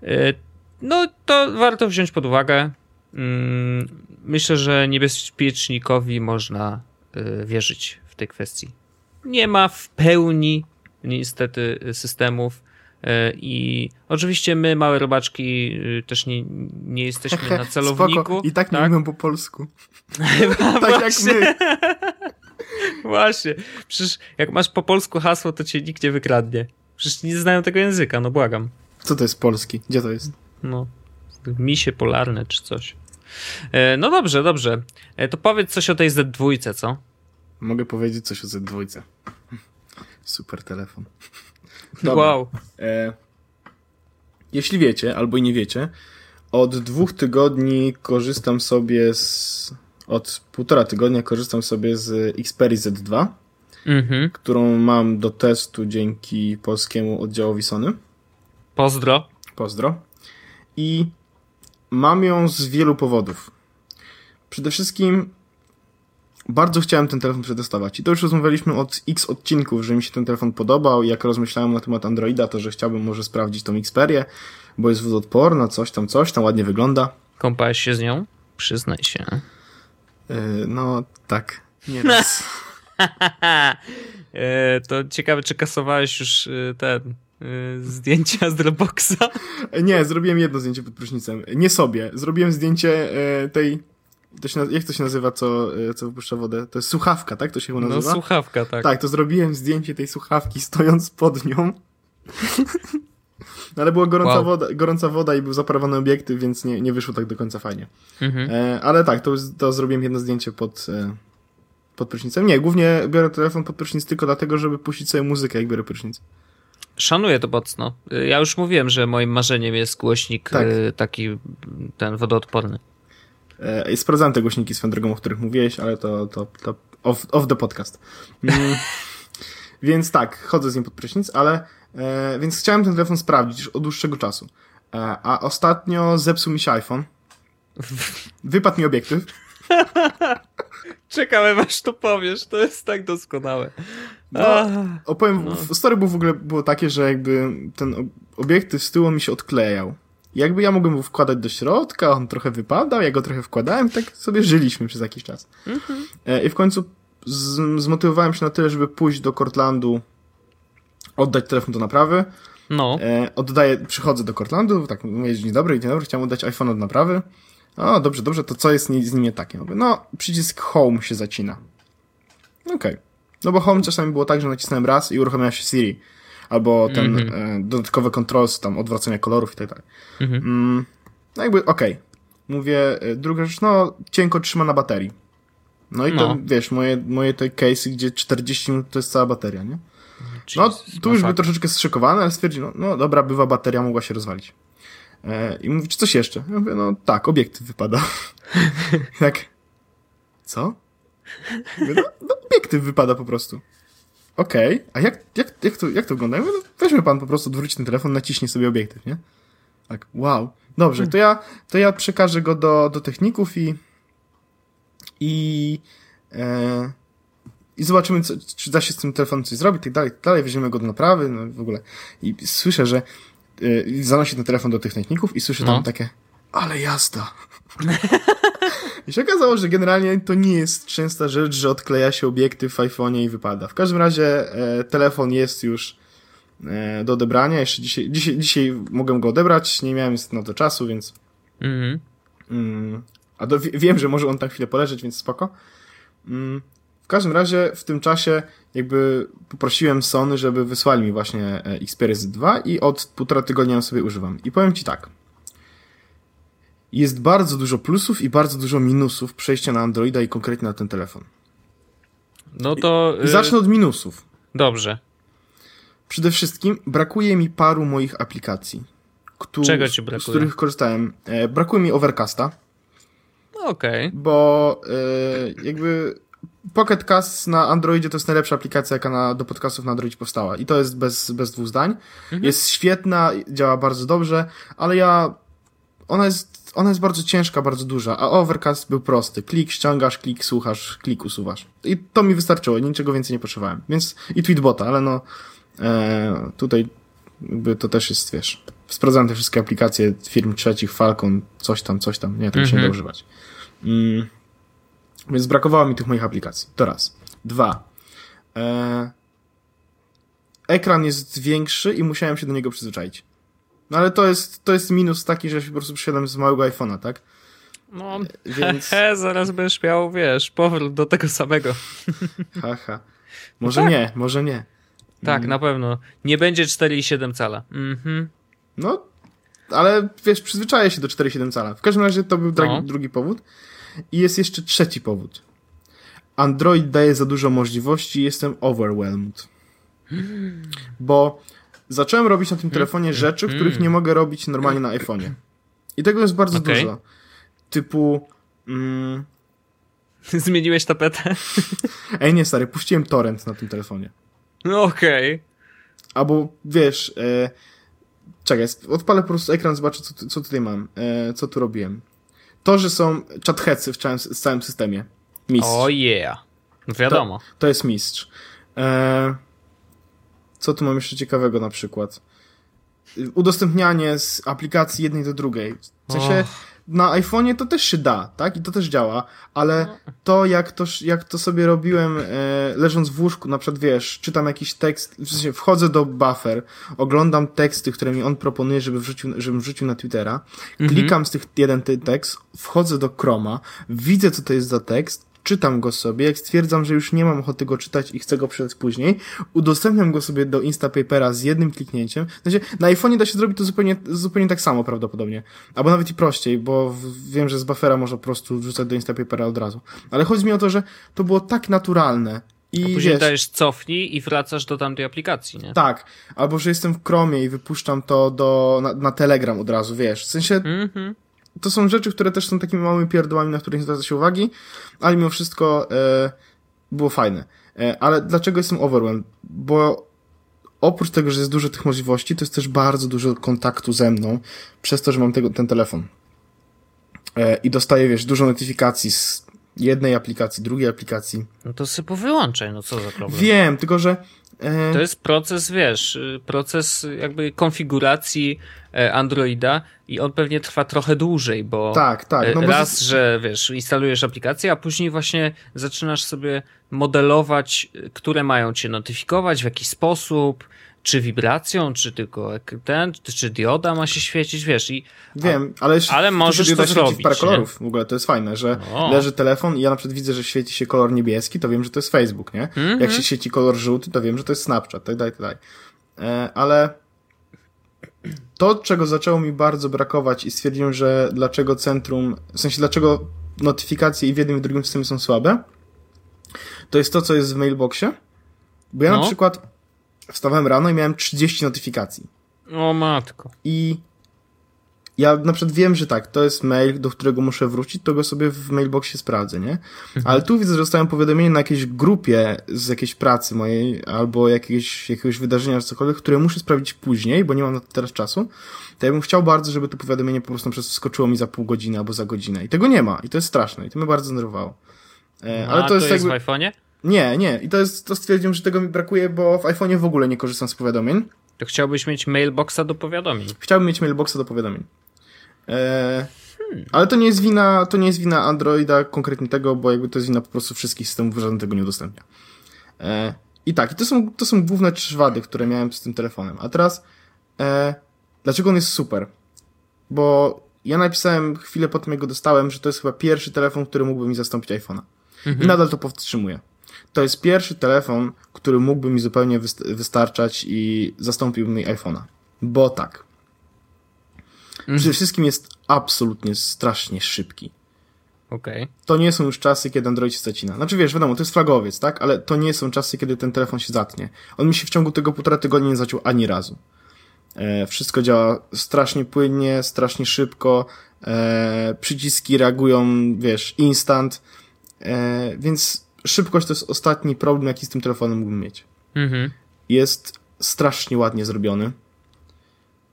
Yy, No, to warto wziąć pod uwagę. mm, myślę, że niebezpiecznikowi można y, wierzyć w tej kwestii. Nie ma w pełni niestety systemów i oczywiście my, małe robaczki, y, też nie, nie jesteśmy na celowniku. Spoko. I tak nie tak? mówią po polsku. tak Tak jak my. Właśnie. Przecież jak masz po polsku hasło, to cię nikt nie wykradnie. Przecież nie znają tego języka, no błagam. Co to jest polski? Gdzie to jest? No. Misie polarne czy coś. E, no dobrze, dobrze. E, to powiedz coś o tej Z2, co? Mogę powiedzieć coś o Z2. Super telefon. Dobra. Wow. E, jeśli wiecie, albo i nie wiecie, od dwóch tygodni korzystam sobie z. Od półtora tygodnia korzystam sobie z Xperia Z2, Mhm. którą mam do testu dzięki polskiemu oddziałowi Sony. Pozdro. Pozdro. I mam ją z wielu powodów. Przede wszystkim bardzo chciałem ten telefon przetestować. I to już rozmawialiśmy od x odcinków, że mi się ten telefon podobał. I jak rozmyślałem na temat Androida, to że chciałbym może sprawdzić tą Xperię, bo jest wodoodporna, coś tam, coś tam, ładnie wygląda. Kąpałeś się z nią? Przyznaj się. Yy, no, tak. Nie raz. e, to ciekawe, czy kasowałeś już e, ten zdjęcia z Dropboxa? Nie, zrobiłem jedno zdjęcie pod prysznicem. Nie sobie. Zrobiłem zdjęcie tej... To się, jak to się nazywa, co, e, co wypuszcza wodę? To jest słuchawka, tak? To się chyba No nazywa? słuchawka, tak. Tak, to zrobiłem zdjęcie tej słuchawki stojąc pod nią. No, Ale była gorąca, Wow. woda, gorąca woda i był zaparowany obiektyw, więc nie, nie wyszło tak do końca fajnie. Mhm. E, ale tak, to, to zrobiłem jedno zdjęcie pod, e, pod prysznicem. Nie, głównie biorę telefon pod prysznic tylko dlatego, żeby puścić sobie muzykę, jak biorę prysznic. Szanuję to mocno. Ja już mówiłem, że moim marzeniem jest głośnik Tak. e, taki ten wodoodporny. E, sprawdzałem te głośniki swoją drogą, o których mówiłeś, ale to, to, to off, off the podcast. Mm, więc tak, chodzę z nim pod prysznic, ale e, więc chciałem ten telefon sprawdzić już od dłuższego czasu. E, a ostatnio zepsuł mi się iPhone. Wypadł mi obiektyw. Czekałem aż to powiesz, to jest tak doskonałe. No, opowiem, No. story był w ogóle było takie, że jakby ten ob- obiektyw z tyłu mi się odklejał. Jakby ja mogłem go wkładać do środka, on trochę wypadał, ja go trochę wkładałem, tak sobie żyliśmy przez jakiś czas. E, I w końcu z, zmotywowałem się na tyle, żeby pójść do Cortlandu, oddać telefon do naprawy. No, E, oddaję, przychodzę do Cortlandu, tak mówię, dzień dobry, dzień dobry, chciałem oddać iPhone do naprawy. O, dobrze, dobrze, to co jest z nim nie takie? Mówię, no, przycisk Home się zacina. Okej. No bo Home czasami było tak, że nacisnąłem raz i uruchomiła się Siri. Albo ten e, dodatkowe controls, tam odwracania kolorów i tak dalej. Mhm. Mm, no jakby, okej. Mówię, e, druga rzecz, no, cienko trzyma na baterii. No i to, No. wiesz, moje, moje te case'y, gdzie 40 minut to jest cała bateria, nie? No, tu już był masakra. troszeczkę zszykowany, ale stwierdził, no, no dobra, bywa, bateria mogła się rozwalić. E, I mówi, czy coś jeszcze? Ja mówię, no tak, obiektyw wypada. tak, co? Mówię, no, no, obiektyw wypada po prostu. Okej, a jak, jak, jak, to, jak to wygląda? No, weźmy pan po prostu, odwróci ten telefon, naciśnie sobie obiektyw, nie? Tak, wow. Dobrze, to ja, to ja przekażę go do, do techników i i e, i zobaczymy, co, czy da się z tym telefonem coś zrobić, tak dalej, tak dalej, weźmiemy go do naprawy, no w ogóle. I słyszę, że y, zanosi ten telefon do tych techników i słyszę tam No. takie, ale jazda. I się okazało, że generalnie to nie jest częsta rzecz, że odkleja się obiektyw w iPhone'ie i wypada. W każdym razie e, telefon jest już e, do odebrania. Jeszcze dzisiaj, dzisiaj, dzisiaj mogę go odebrać, nie miałem na to czasu, więc Mhm. Mm, a do, wie- wiem, że może on tam chwilę poleżeć, więc spoko. Mm, w każdym razie w tym czasie jakby poprosiłem Sony, żeby wysłali mi właśnie e, Xperia Z2 i od półtora tygodnia sobie używam. I powiem ci tak. Jest bardzo dużo plusów i bardzo dużo minusów przejścia na Androida i konkretnie na ten telefon. No to... I y, zacznę od minusów. Dobrze. Przede wszystkim brakuje mi paru moich aplikacji. któ- Czego ci Z brakuje? których korzystałem. E, brakuje mi Overcasta. No Okej. bo y, jakby Pocket Cast na Androidzie to jest najlepsza aplikacja, jaka na, do podcastów na Androidzie powstała. I to jest bez, bez dwóch zdań. Jest świetna, działa bardzo dobrze, ale ja. Ona jest, ona jest bardzo ciężka, bardzo duża, a Overcast był prosty. Klik ściągasz, klik słuchasz, klik usuwasz. I to mi wystarczyło, niczego więcej nie potrzebowałem. Więc i Tweetbota, ale no e, tutaj jakby to też jest, wiesz, sprawdzałem te wszystkie aplikacje firm trzecich, Falcon, coś tam, coś tam, nie, tego się nie da Mhm. używać. Mm, więc brakowało mi tych moich aplikacji. To raz. Dwa. E, ekran jest większy i musiałem się do niego przyzwyczaić. No ale to jest, to jest minus taki, że się po prostu przyszedłem z małego iPhone'a, tak? No, Więc- he, zaraz będziesz miał, wiesz, powrót do tego samego. Haha. Może nie, może nie. Tak, na pewno. Nie będzie 4,7 cala. Mhm. No, ale wiesz, przyzwyczaję się do 4,7 cala. W każdym razie to był No. drugi powód. I jest jeszcze trzeci powód. Android daje za dużo możliwości i jestem overwhelmed. Bo zacząłem robić na tym telefonie rzeczy, których nie mogę robić normalnie na iPhone'ie. I tego jest bardzo Okej. dużo. Typu... Mm, Zmieniłeś tapetę? ej, nie stary, puściłem torrent na tym telefonie. No okej. Albo wiesz, e, czekaj, odpalę po prostu ekran, zobaczę co, tu- co tutaj mam, e, co tu robiłem. To, że są chatheadsy w całym, w całym systemie. Mistrz. O yeah. No wiadomo. To jest mistrz. E, co tu mam jeszcze ciekawego na przykład? Udostępnianie z aplikacji jednej do drugiej. W sensie na iPhone'ie to też się da, tak? I to też działa, ale to jak to, jak to sobie robiłem e, leżąc w łóżku, na przykład wiesz, czytam jakiś tekst, w sensie wchodzę do buffer, oglądam teksty, które mi on proponuje, żeby wrzucił, żebym wrzucił na Twittera, klikam z tych jeden ten tekst, wchodzę do Chroma, widzę co to jest za tekst, czytam go sobie, jak stwierdzam, że już nie mam ochoty go czytać i chcę go przeczytać później, udostępniam go sobie do Instapapera z jednym kliknięciem. Sensie, na iPhone'ie da się zrobić to zupełnie, zupełnie tak samo prawdopodobnie. Albo nawet i prościej, bo wiem, że z buffera można po prostu wrzucać do Instapapera od razu. Ale chodzi mi o to, że to było tak naturalne. I Później wiesz, dajesz cofnij i wracasz do tamtej aplikacji, nie? tak, albo że jestem w Chromie i wypuszczam to do, na, na Telegram od razu, wiesz. W sensie, Mhm. To są rzeczy, które też są takimi małymi pierdołami, na które nie zwraca się uwagi, ale mimo wszystko e, było fajne. E, ale dlaczego jestem overwhelmed? Bo oprócz tego, że jest dużo tych możliwości, to jest też bardzo dużo kontaktu ze mną przez to, że mam tego, ten telefon. E, I dostaję, wiesz, dużo notyfikacji z jednej aplikacji, drugiej aplikacji. No to sobie powyłączaj, no co za problem. Wiem, tylko że To jest proces, wiesz, proces jakby konfiguracji e, Androida i on pewnie trwa trochę dłużej, bo tak, tak. e, No bo raz, z- że wiesz, instalujesz aplikację, a później właśnie zaczynasz sobie modelować, które mają cię notyfikować, w jaki sposób, czy wibracją, czy tylko ten, czy dioda ma się świecić, wiesz, i Wiem, ale, ale możesz sobie to da świecić zrobić, parę nie? kolorów. W ogóle to jest fajne, że O. leży telefon i ja na przykład widzę, że świeci się kolor niebieski, to wiem, że to jest Facebook, nie? Mhm. Jak się świeci kolor żółty, to wiem, że to jest Snapchat, tak dalej, tak dalej. E, ale to, czego zaczęło mi bardzo brakować i stwierdziłem, że dlaczego centrum, w sensie dlaczego notyfikacje i w jednym i w drugim systemie są słabe, to jest to, co jest w mailboxie. Bo ja na No. przykład wstawałem rano i miałem 30 notyfikacji. o matko. I ja na przykład wiem, że tak, to jest mail, do którego muszę wrócić, to go sobie w mailboxie sprawdzę, nie? Ale tu widzę, że dostałem powiadomienie na jakiejś grupie z jakiejś pracy mojej, albo jakiegoś, jakiegoś wydarzenia, czy cokolwiek, które muszę sprawdzić później, bo nie mam na to teraz czasu. To ja bym chciał bardzo, żeby to powiadomienie po prostu przez wskoczyło mi za pół godziny albo za godzinę. I tego nie ma. I to jest straszne. I to mnie bardzo zdenerwowało. E, ale a to jest jest jakby... w iPhone'ie? Nie, nie. I to jest, to stwierdziłem, że tego mi brakuje, bo w iPhone'ie w ogóle nie korzystam z powiadomień. To chciałbyś mieć mailboxa do powiadomień. Chciałbym mieć mailboxa do powiadomień. E, Ale to nie jest wina, to nie jest wina Androida konkretnie tego, bo jakby to jest wina po prostu wszystkich systemów, żaden tego nie udostępnia. E, I tak, i to są, to są główne trzy wady, które miałem z tym telefonem. A teraz, e, dlaczego on jest super? Bo ja napisałem chwilę po tym, jak go dostałem, że to jest chyba pierwszy telefon, który mógłby mi zastąpić iPhone'a. I nadal to powstrzymuję. To jest pierwszy telefon, który mógłby mi zupełnie wyst- wystarczać i zastąpił mi iPhone'a. Bo tak. Przede wszystkim jest absolutnie strasznie szybki. Okej. To nie są już czasy, kiedy Android się zacina. Znaczy wiesz, wiadomo, to jest flagowiec, tak? Ale to nie są czasy, kiedy ten telefon się zatnie. On mi się w ciągu tego półtora tygodnia nie zaciął ani razu. E, wszystko działa strasznie płynnie, strasznie szybko. E, przyciski reagują, wiesz, instant. E, więc szybkość to jest ostatni problem, jaki z tym telefonem mógłbym mieć. Mhm. Jest strasznie ładnie zrobiony.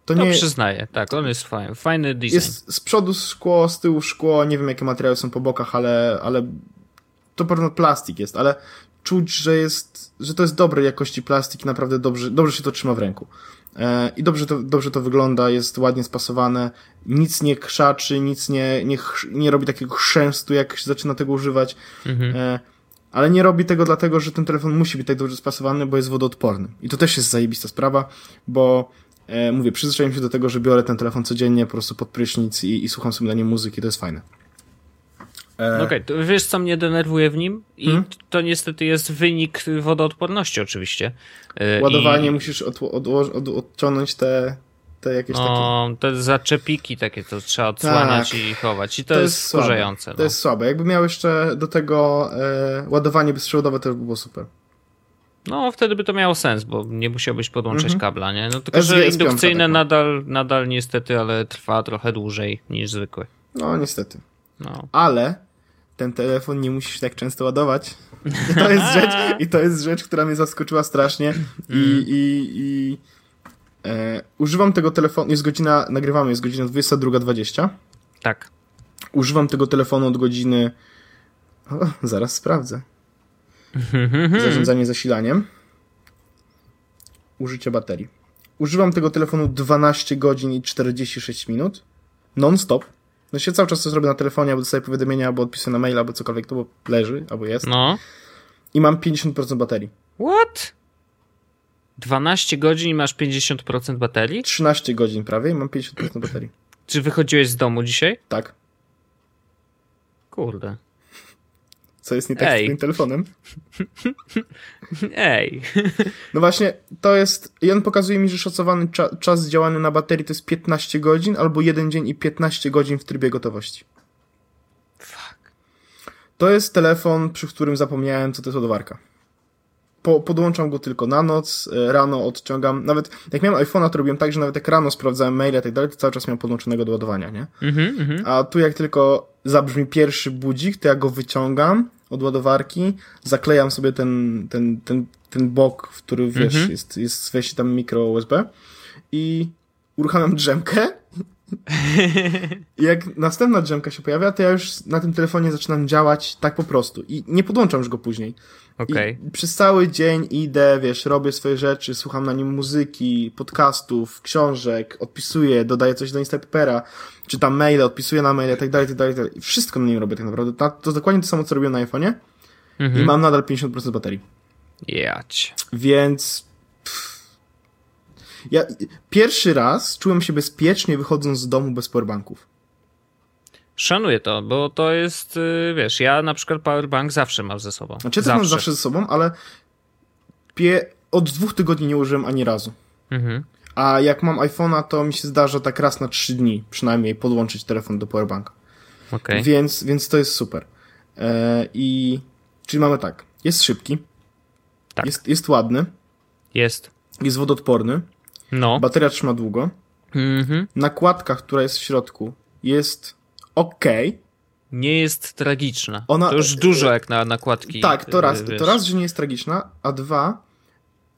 To To nie przyznaję, tak, on jest fajny, fajny design. jest z przodu szkło, z tyłu szkło, nie wiem jakie materiały są po bokach, ale, ale to pewno plastik jest, ale czuć, że jest, że to jest dobrej jakości plastik i naprawdę dobrze, dobrze się to trzyma w ręku. E, I dobrze to, dobrze to wygląda, jest ładnie spasowane, nic nie krzaczy, nic nie, nie, nie robi takiego chrzęstu, jak się zaczyna tego używać. Mhm. E, ale nie robi tego dlatego, że ten telefon musi być tak dobrze spasowany, bo jest wodoodporny. I to też jest zajebista sprawa, bo e, mówię, przyzwyczaiłem się do tego, że biorę ten telefon codziennie po prostu pod prysznic i, i słucham sobie na nim muzyki, to jest fajne. E... Okej, okay, to wiesz co mnie denerwuje w nim? I hmm? to niestety jest wynik wodoodporności oczywiście. E, Ładowanie I... musisz od, od, od, odciągnąć te, te jakieś no, takie... te zaczepiki takie, to trzeba odsłaniać tak. i chować. I to, to jest, jest wkurzające. No. To jest słabe. Jakby miał jeszcze do tego e, ładowanie bezprzewodowe, to by było super. No, wtedy by to miało sens, bo nie musiałbyś podłączać mhm. kabla, nie? No tylko, że indukcyjne nadal, nadal niestety, ale trwa trochę dłużej niż zwykły. No, niestety. No. Ale ten telefon nie musisz tak często ładować. I to jest rzecz, i to jest rzecz która mnie zaskoczyła strasznie. I, mm. i, i e, używam tego telefonu, jest godzina, nagrywamy, jest godzina 22.20. Tak. Używam tego telefonu od godziny. O, zaraz sprawdzę. Zarządzanie zasilaniem. Użycie baterii. Używam tego telefonu 12 godzin i 46 minut. Non-stop. No się cały czas to zrobię na telefonie, albo dostaję powiadomienia, albo odpisuję na mail, albo cokolwiek to leży, albo jest. No. I mam 50% baterii. What? 12 godzin i masz 50% baterii? 13 godzin prawie i mam 50% baterii. Czy wychodziłeś z domu dzisiaj? Tak. Kurde. Co jest nie tak Ej. z twoim telefonem? Ej. No właśnie, to jest. I on pokazuje mi, że szacowany cza czas działania na baterii to jest 15 godzin, albo 1 dzień i 15 godzin w trybie gotowości. Fuck. To jest telefon, przy którym zapomniałem, co to jest ładowarka. Po, podłączam go tylko na noc, e, rano odciągam. Nawet jak miałem iPhone'a, to robiłem tak, że nawet jak rano sprawdzałem maile i tak dalej, to cały czas miałem podłączonego do ładowania, nie? Mm -hmm. A tu jak tylko zabrzmi pierwszy budzik, to ja go wyciągam od ładowarki, zaklejam sobie ten, ten, ten, ten bok, w który wiesz, mm -hmm. jest, jest wejście tam mikro USB i uruchamiam drzemkę jak następna drzemka się pojawia, to ja już na tym telefonie zaczynam działać tak po prostu i nie podłączam już go później. Okay. I przez cały dzień idę, wiesz, robię swoje rzeczy, słucham na nim muzyki, podcastów, książek, odpisuję, dodaję coś do Instapapera, czytam maile, odpisuję na maile, tak dalej, tak dalej, tak dalej. Wszystko na nim robię tak naprawdę. To, to dokładnie to samo, co robiłem na iPhone'ie mhm. i mam nadal 50% baterii. Jać. Więc ja pierwszy raz czułem się bezpiecznie wychodząc z domu bez powerbanków. Szanuję to, bo to jest, y, wiesz, ja na przykład powerbank zawsze mam ze sobą. Znaczy, ja zawsze. mam zawsze ze sobą, ale pie... od dwóch tygodni nie użyłem ani razu. Mhm. A jak mam iPhone'a, to mi się zdarza tak raz na trzy dni przynajmniej podłączyć telefon do powerbanka. Okay. Więc, więc to jest super. E, I czyli mamy tak, jest szybki, tak. jest, jest ładny, jest, jest wodoodporny, no. bateria trzyma długo, mhm. nakładka, która jest w środku jest ok. Nie jest tragiczna. Ona, to już dużo jak na nakładki. Tak, to raz, to raz, że nie jest tragiczna, a dwa,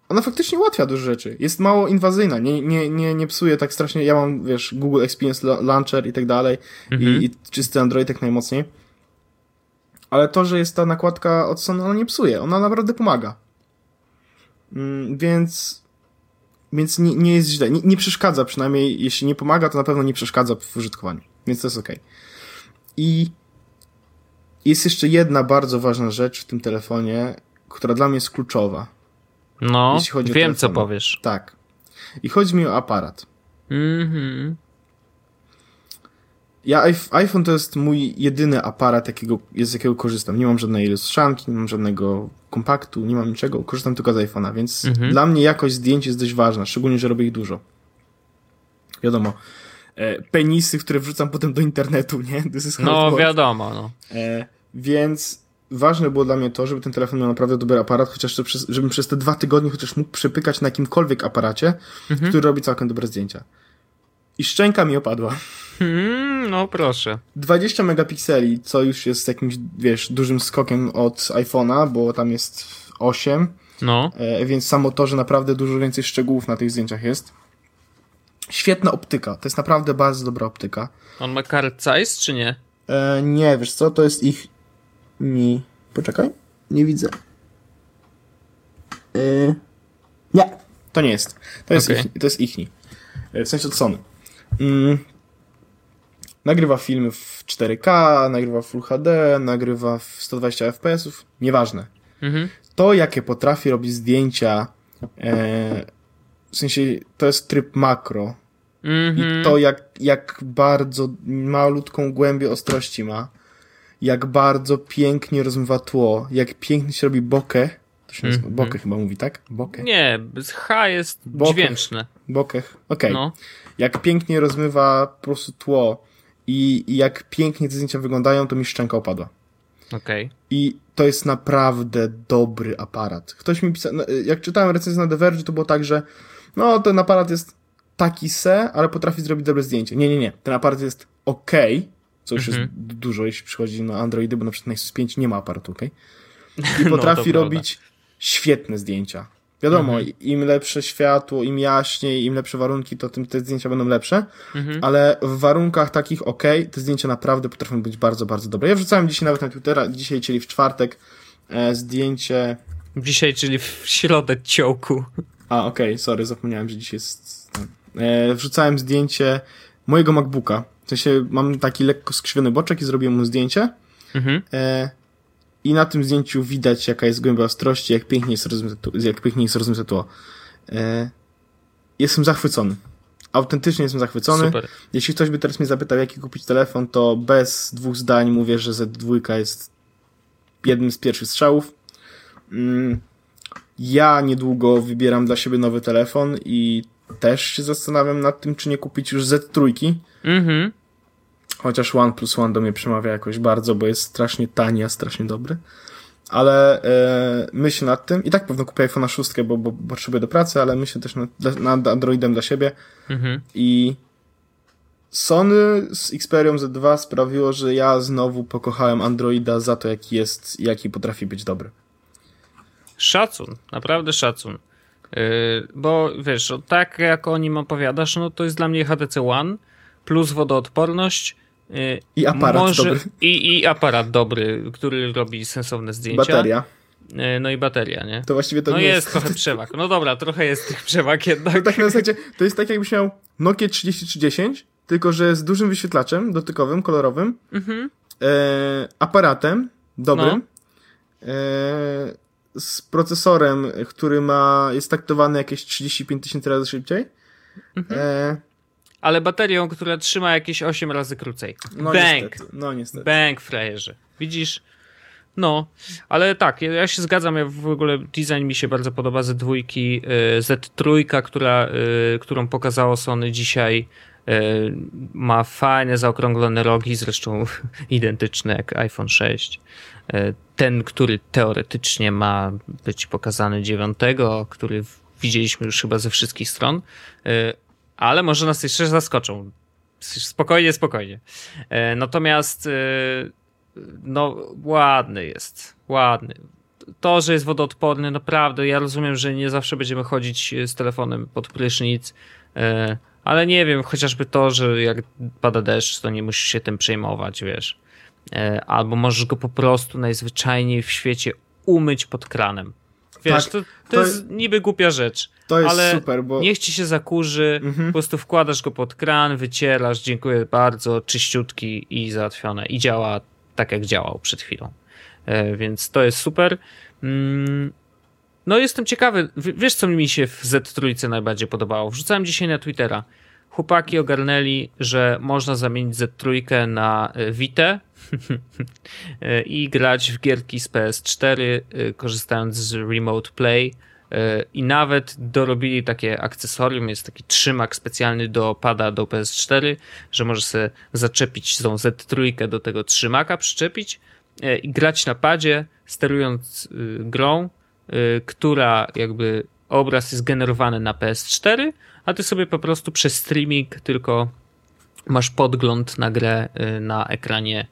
ona faktycznie ułatwia dużo rzeczy. Jest mało inwazyjna, nie, nie, nie, nie psuje tak strasznie. Ja mam, wiesz, Google Experience Launcher i tak dalej mhm. i, i czysty Android jak najmocniej. Ale to, że jest ta nakładka od Sony, ona nie psuje. Ona naprawdę pomaga. Mm, więc więc nie, nie jest źle. Nie, nie, przeszkadza przynajmniej, jeśli nie pomaga, to na pewno nie przeszkadza w użytkowaniu. Więc to jest ok. I jest jeszcze jedna bardzo ważna rzecz w tym telefonie, która dla mnie jest kluczowa. No, wiem co powiesz. Tak. I chodzi mi o aparat. Mhm. Ja, iPhone to jest mój jedyny aparat, jakiego, z jakiego korzystam. Nie mam żadnej lustrzanki, nie mam żadnego kompaktu, nie mam niczego, korzystam tylko z iPhone'a, więc mhm. dla mnie jakość zdjęć jest dość ważna, szczególnie, że robię ich dużo. Wiadomo, e, penisy, które wrzucam potem do internetu, nie? no, wiadomo, no. E, więc ważne było dla mnie to, żeby ten telefon miał naprawdę dobry aparat, chociaż przez, żebym przez te dwa tygodnie chociaż mógł przepykać na jakimkolwiek aparacie, mhm. który robi całkiem dobre zdjęcia. I szczęka mi opadła. Hmm, no proszę. 20 megapikseli, co już jest jakimś, wiesz, dużym skokiem od iPhone'a, bo tam jest 8. No. E, więc samo to, że naprawdę dużo więcej szczegółów na tych zdjęciach jest. Świetna optyka. To jest naprawdę bardzo dobra optyka. On ma card size, czy nie? E, nie, wiesz co, to jest ich... Mi... Poczekaj. Nie widzę. E... Nie. To nie jest. To jest, Okej. ich, to jest ichni. E, W sensie od Sony. Mm. Nagrywa filmy w 4K, nagrywa w Full HD, nagrywa w 120 fps, nieważne. Mhm. To, jakie potrafi robić zdjęcia, e, w sensie to jest tryb makro, Mhm. i to, jak, jak bardzo malutką głębię ostrości ma, jak bardzo pięknie rozmywa tło, jak pięknie się robi bokeh. To się nazywa, Mhm. bokeh chyba mówi, tak? Bokeh. Nie, H jest Bokeh. dźwięczne. Bokeh, okej. No. Jak pięknie rozmywa po prostu tło i, i jak pięknie te zdjęcia wyglądają, to mi szczęka opadła. Okej. I to jest naprawdę dobry aparat. Ktoś mi pisał, no, jak czytałem recenzję na The Verge, to było tak, że no ten aparat jest taki se, ale potrafi zrobić dobre zdjęcie. Nie, nie, nie. Ten aparat jest ok, co już Mhm. jest du- dużo, jeśli przychodzi na Androidy, bo na przykład Nexus 5 nie ma aparatu ok. I No, potrafi prawda. robić świetne zdjęcia. Wiadomo, Mhm. im lepsze światło, im jaśniej, im lepsze warunki, to tym te zdjęcia będą lepsze, Mhm. ale w warunkach takich ok, te zdjęcia naprawdę potrafią być bardzo, bardzo dobre. Ja wrzucałem dzisiaj nawet na Twittera, dzisiaj, czyli w czwartek, e, zdjęcie... Dzisiaj, czyli w środę ciołku. A, okej, sorry, zapomniałem, że dzisiaj jest... E, wrzucałem zdjęcie mojego MacBooka. W sensie mam taki lekko skrzywiony boczek i zrobiłem mu zdjęcie. Mhm. E, I na tym zdjęciu widać, jaka jest głębia ostrości, jak pięknie jest rozmyte, jak pięknie jest rozmyte tło. E, jestem zachwycony. Autentycznie jestem zachwycony. Super. Jeśli ktoś by teraz mnie zapytał, jaki kupić telefon, to bez dwóch zdań mówię, że Z2 jest jednym z pierwszych strzałów. Mm, Ja niedługo wybieram dla siebie nowy telefon i też się zastanawiam nad tym, czy nie kupić już Z3. Mhm. Chociaż OnePlus One do mnie przemawia jakoś bardzo, bo jest strasznie tani, a strasznie dobry. Ale e, myślę nad tym. I tak pewno kupię iPhone'a 6, bo, bo potrzebuję do pracy, ale myślę też nad, nad Androidem dla siebie. Mhm. I Sony z Xperią Z2 sprawiło, że ja znowu pokochałem Androida za to, jaki jest, jaki potrafi być dobry. Szacun, naprawdę szacun. Yy, bo wiesz, o tak jak o nim opowiadasz, no to jest dla mnie HTC One plus wodoodporność. I aparat może, dobry. I, I aparat dobry, który robi sensowne zdjęcia. Bateria. Yy, no i bateria, nie? To właściwie to no jest, jest... trochę przewag. No dobra, trochę jest tych przewag jednak. To tak na zasadzie, to jest tak jakbyś miał Nokia 3310, tylko że z dużym wyświetlaczem dotykowym, kolorowym, Mhm. e, aparatem dobrym, No. e, z procesorem, który ma, jest taktowany jakieś 35 tysięcy razy szybciej. Mhm. E, Ale baterią, która trzyma jakieś 8 razy krócej. no Bang! niestety, no niestety. Bang, frajerze. Widzisz? No, ale tak, ja, się zgadzam, ja w ogóle design mi się bardzo podoba z dwójki y, Z3, która, y, którą pokazało Sony dzisiaj. y, Ma fajne, zaokrąglone rogi, zresztą identyczne jak iPhone 6. Y, Ten, który teoretycznie ma być pokazany 9, który widzieliśmy już chyba ze wszystkich stron, ale może nas jeszcze zaskoczą. Spokojnie, spokojnie. E, Natomiast e, no ładny jest, ładny. To, że jest wodoodporny, naprawdę, ja rozumiem, że nie zawsze będziemy chodzić z telefonem pod prysznic, e, ale nie wiem, chociażby to, że jak pada deszcz, to nie musisz się tym przejmować, wiesz. E, Albo możesz go po prostu najzwyczajniej w świecie umyć pod kranem. Wiesz, Tak, to, to, to jest niby głupia rzecz. To jest ale super, bo Niech ci się zakurzy, Mhm. po prostu wkładasz go pod kran, wycierasz, dziękuję bardzo, czyściutki i załatwione. I działa tak, jak działał przed chwilą. E, więc to jest super. Mm, no jestem ciekawy, wiesz co mi się w Z3 najbardziej podobało? Wrzucałem dzisiaj na Twittera. Chłopaki ogarnęli, że można zamienić Z3 na e, Vita e, i grać w gierki z PS4, e, korzystając z Remote Play. E, I nawet dorobili takie akcesorium, jest taki trzymak specjalny do pada do PS4, że możesz sobie zaczepić tą Z3 do tego trzymaka, przyczepić e, i grać na padzie, sterując y, grą, y, która jakby obraz jest generowany na PS4, a ty sobie po prostu przez streaming tylko masz podgląd na grę y, na ekranie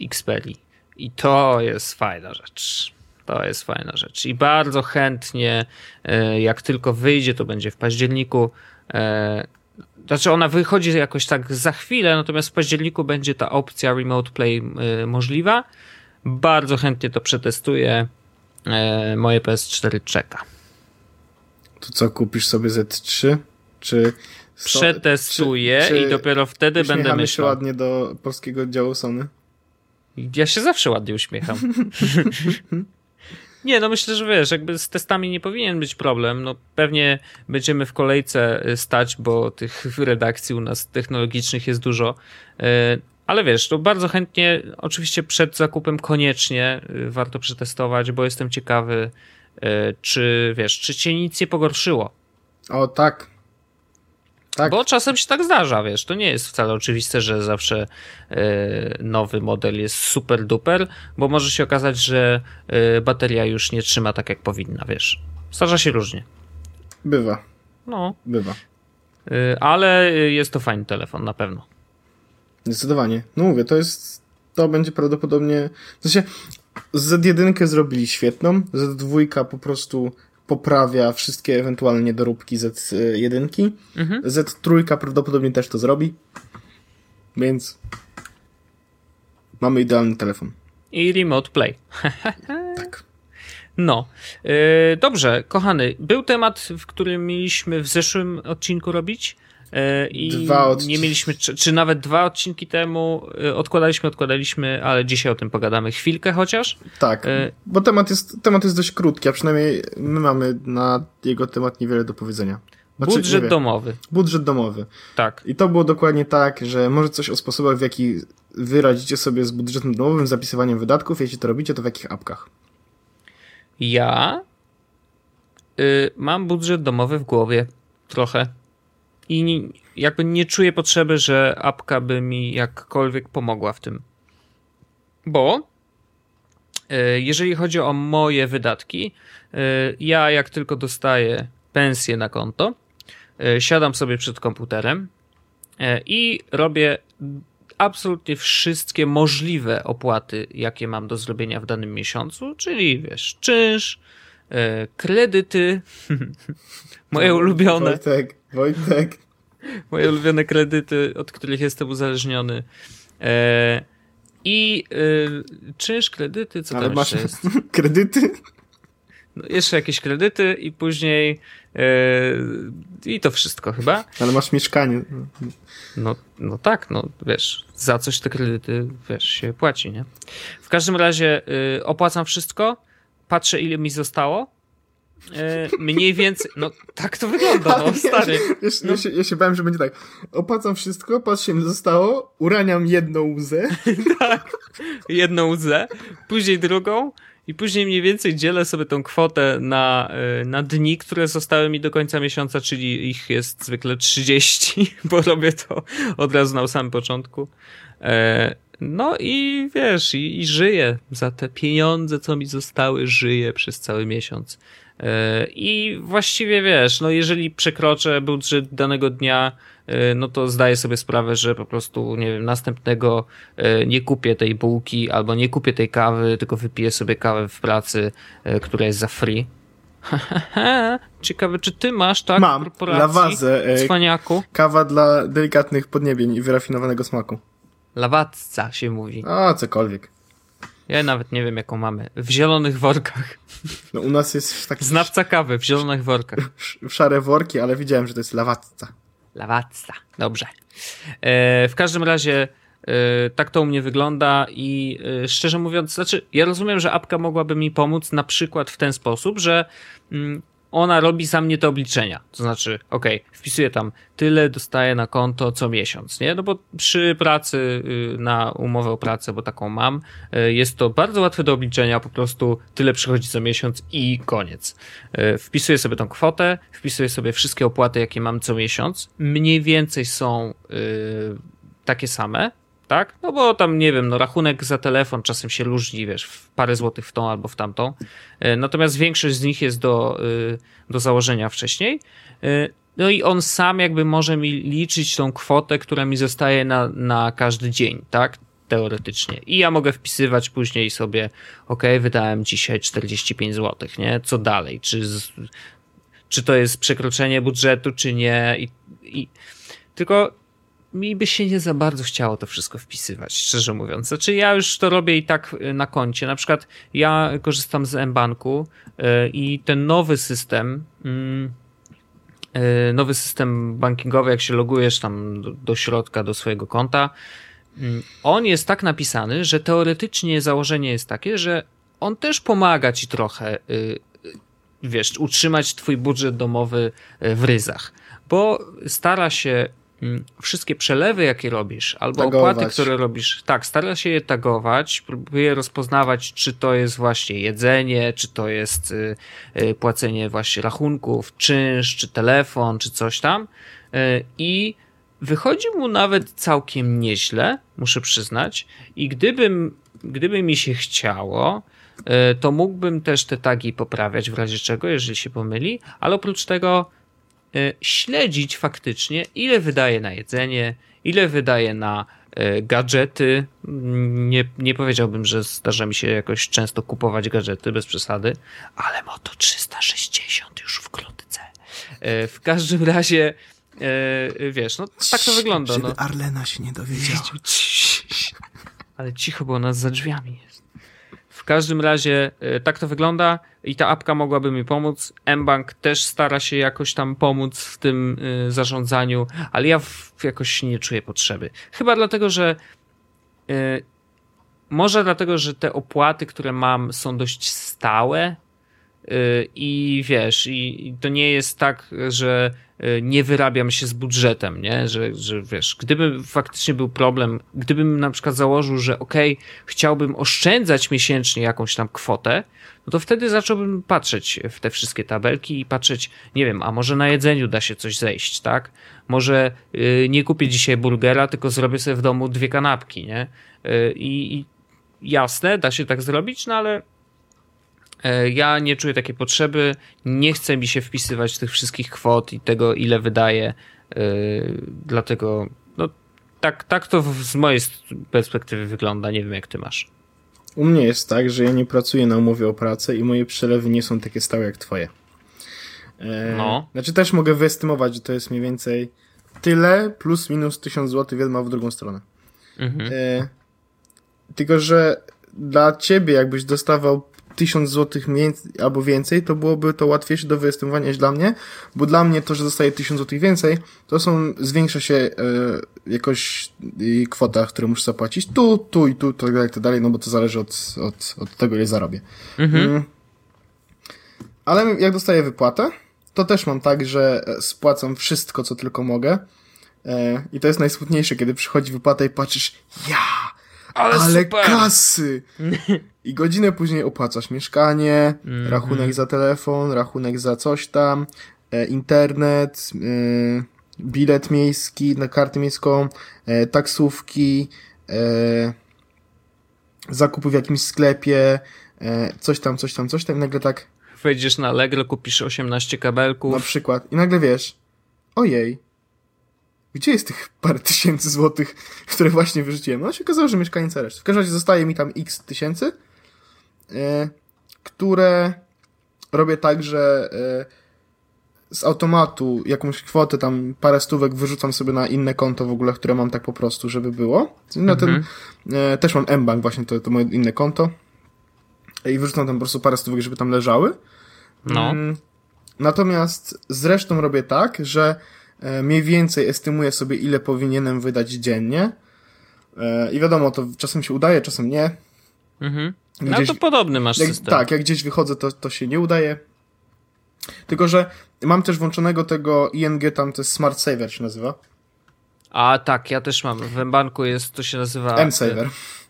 Xperia. I to jest fajna rzecz. To jest fajna rzecz. I bardzo chętnie, y, jak tylko wyjdzie, to będzie w październiku. y, Znaczy, ona wychodzi jakoś tak za chwilę, natomiast w październiku będzie ta opcja Remote Play y, możliwa. Bardzo chętnie to przetestuję. Moje PS4 czeka. To co, kupisz sobie Z3? Czy... So, Przetestuję czy, czy i dopiero wtedy będę myślał. się ładnie do polskiego działu Sony? Ja się zawsze ładnie uśmiecham. Nie, no myślę, że wiesz, jakby z testami nie powinien być problem. No pewnie będziemy w kolejce y, stać, bo tych redakcji u nas technologicznych jest dużo. Y, ale wiesz, to bardzo chętnie, oczywiście przed zakupem koniecznie y, warto przetestować, bo jestem ciekawy, czy wiesz, czy cię nic nie pogorszyło. O, tak. Tak. Bo czasem się tak zdarza, wiesz, to nie jest wcale oczywiste, że zawsze e, nowy model jest super duper, bo może się okazać, że e, bateria już nie trzyma tak jak powinna, wiesz. Zdarza się różnie. Bywa. No. Bywa. E, ale jest to fajny telefon, na pewno. Zdecydowanie. No mówię, to jest, to będzie prawdopodobnie, w sensie Z1 zrobili świetną, Z2 po prostu poprawia wszystkie ewentualne niedoróbki Z1. Mhm. Z3 prawdopodobnie też to zrobi. Więc mamy idealny telefon. I remote play. tak. No, yy, dobrze, kochany. Był temat, w którym mieliśmy w zeszłym odcinku robić. E, I nie mieliśmy, czy, czy, nawet dwa odcinki temu e, odkładaliśmy, odkładaliśmy, ale dzisiaj o tym pogadamy chwilkę chociaż. Tak, e... bo temat jest, temat jest dość krótki, a przynajmniej my mamy na jego temat niewiele do powiedzenia. Znaczy, budżet domowy. Budżet domowy. Tak. I to było dokładnie tak, że może coś o sposobach, w jaki wy radzicie sobie z budżetem domowym, zapisywaniem wydatków, jeśli to robicie, to w jakich apkach? Ja y, mam budżet domowy w głowie. Trochę i jakby nie czuję potrzeby, że apka by mi jakkolwiek pomogła w tym. Bo e, jeżeli chodzi o moje wydatki, e, ja jak tylko dostaję pensję na konto, e, siadam sobie przed komputerem i robię absolutnie wszystkie możliwe opłaty, jakie mam do zrobienia w danym miesiącu, czyli wiesz, czynsz, kredyty, moje ulubione. Wojtek, Wojtek. Moje ulubione kredyty, od których jestem uzależniony. E, I e, czynsz, kredyty, co Ale tam masz jest? kredyty? No, jeszcze jakieś kredyty i później e, i to wszystko chyba. Ale masz mieszkanie. No, no tak, no wiesz, za coś te kredyty, wiesz, się płaci, nie? W każdym razie e, opłacam wszystko, patrzę ile mi zostało E, mniej więcej, no tak to wygląda, no stary. Ja, no. ja, się, ja się bałem, że będzie tak. Opłacam wszystko, patrzę mi zostało, uraniam jedną łzę. tak, jedną łzę, później drugą i później mniej więcej dzielę sobie tą kwotę na, e, na dni, które zostały mi do końca miesiąca, czyli ich jest zwykle 30, bo robię to od razu na samym początku. E, no i wiesz, i, i żyję za te pieniądze, co mi zostały, żyję przez cały miesiąc. E, I właściwie wiesz, no jeżeli przekroczę budżet danego dnia, e, no to zdaję sobie sprawę, że po prostu, nie wiem, następnego e, nie kupię tej bułki albo nie kupię tej kawy, tylko wypiję sobie kawę w pracy, która jest za free. Ciekawe, czy ty masz tak Mam, lawazę, cwaniaku? Kawa dla delikatnych podniebień i wyrafinowanego smaku. Lawatca się mówi. A, cokolwiek. Ja nawet nie wiem, jaką mamy. W zielonych workach. No u nas jest taki... Znawca kawy w zielonych workach. W szare worki, ale widziałem, że to jest lawatca. Lawatca, dobrze. E, w każdym razie e, tak to u mnie wygląda i e, szczerze mówiąc, znaczy ja rozumiem, że apka mogłaby mi pomóc na przykład w ten sposób, że mm, ona robi za mnie te obliczenia. To znaczy, ok, wpisuję tam tyle, dostaję na konto co miesiąc, nie? No bo przy pracy y, na umowę o pracę, bo taką mam, y, jest to bardzo łatwe do obliczenia, po prostu tyle przychodzi co miesiąc i koniec. Y, wpisuję sobie tą kwotę, wpisuję sobie wszystkie opłaty, jakie mam co miesiąc. Mniej więcej są takie same, tak? No bo tam, nie wiem, no rachunek za telefon czasem się różni, wiesz, w parę złotych w tą albo w tamtą. E, natomiast większość z nich jest do, y, do założenia wcześniej. E, no i on sam jakby może mi liczyć tą kwotę, która mi zostaje na, na każdy dzień, tak? Teoretycznie. I ja mogę wpisywać później sobie, ok, wydałem dzisiaj 45 zł, nie? Co dalej? Czy, z, czy to jest przekroczenie budżetu, czy nie? I, i, tylko mi by się nie za bardzo chciało to wszystko wpisywać, szczerze mówiąc. Znaczy ja już to robię i tak y, na koncie. Na przykład ja korzystam z mBanku y, i ten nowy system, mm, e, nowy system bankingowy, jak się logujesz tam do, środka, do swojego konta, mm, on jest tak napisany, że teoretycznie założenie jest takie, że on też pomaga ci trochę, y, wiesz, utrzymać twój budżet domowy w ryzach, bo stara się wszystkie przelewy, jakie robisz, albo tagować. opłaty, które robisz, tak, stara się je tagować, próbuje rozpoznawać, czy to jest właśnie jedzenie, czy to jest y, y, płacenie właśnie rachunków, czynsz, czy telefon, czy coś tam. Y, I wychodzi mu nawet całkiem nieźle, muszę przyznać. I gdybym, gdyby mi się chciało, to mógłbym też te tagi poprawiać w razie czego, jeżeli się pomyli, ale oprócz tego śledzić faktycznie, ile wydaje na jedzenie, ile wydaje na e, gadżety. Nie, nie powiedziałbym, że zdarza mi się jakoś często kupować gadżety, bez przesady, ale Moto 360 już w klotce. E, w każdym razie, wiesz, no tak to wygląda. No. Arlena się nie dowiedziała. Ale cicho, bo nas za drzwiami każdym razie tak to wygląda i ta apka mogłaby mi pomóc. mBank też stara się jakoś tam pomóc w tym y, zarządzaniu, ale ja jakoś nie czuję potrzeby. Chyba dlatego, że y, może dlatego, że te opłaty, które mam, są dość stałe i wiesz, i, to nie jest tak, że Y, nie wyrabiam się z budżetem, nie? Że, że wiesz, gdyby faktycznie był problem, gdybym na przykład założył, że okej, okay, chciałbym oszczędzać miesięcznie jakąś tam kwotę, no to wtedy zacząłbym patrzeć w te wszystkie tabelki i patrzeć, nie wiem, a może na jedzeniu da się coś zejść, tak? Może yy, nie kupię dzisiaj burgera, tylko zrobię sobie w domu dwie kanapki, nie? Yy, I jasne, da się tak zrobić, no ale ja nie czuję takiej potrzeby, nie chcę mi się wpisywać w tych wszystkich kwot i tego, ile wydaję, e, dlatego no, tak, tak to z mojej perspektywy wygląda, nie wiem jak ty masz. U mnie jest tak, że ja nie pracuję na umowie o pracę i moje przelewy nie są takie stałe jak twoje. E, no. Znaczy też mogę wyestymować, że to jest mniej więcej tyle plus minus 1000 zł wiadomo w drugą stronę. Mhm. E, tylko, że dla ciebie jakbyś dostawał 1000 zł albo więcej, to byłoby to łatwiejsze do wyestymowania niż dla mnie, bo dla mnie to, że dostaję 1000 zł więcej, to są, zwiększa się e, jakoś e, kwota, którą muszę zapłacić tu, tu i tu, tak dalej, tak dalej, no bo to zależy od, od, od tego, ile zarobię. Mhm. Mm. Ale jak dostaję wypłatę, to też mam tak, że spłacam wszystko, co tylko mogę. E, I to jest najsmutniejsze, kiedy przychodzi wypłata i patrzysz, ja, ale, ale kasy! I godzinę później opłacasz mieszkanie, mm -hmm. rachunek za telefon, rachunek za coś tam, e, internet, e, bilet miejski na kartę miejską, e, taksówki, e, zakupy w jakimś sklepie, e, coś tam, coś tam, coś tam. I nagle tak. Wejdziesz na Allegro, kupisz 18 kabelków. Na przykład. I nagle wiesz, ojej, gdzie jest tych parę tysięcy złotych, które właśnie wyrzuciłem? No się okazało, że mieszkanie za resztę. W każdym razie zostaje mi tam x tysięcy, E, które robię tak, że e, z automatu jakąś kwotę, tam parę stówek wyrzucam sobie na inne konto w ogóle, które mam tak po prostu, żeby było. Na mhm. ten, e, też mam mBank właśnie, to, to moje inne konto. I wyrzucam tam po prostu parę stówek, żeby tam leżały. No. Mm, natomiast zresztą robię tak, że mniej więcej estymuję sobie, ile powinienem wydać dziennie. I wiadomo, to czasem się udaje, czasem nie. Mhm. No to podobny masz jak, system. Tak, jak gdzieś wychodzę, to, to się nie udaje. Tylko, że mam też włączonego tego ING, tam to jest Smart Saver się nazywa. A tak, ja też mam. W banku jest, to się nazywa... M-Saver.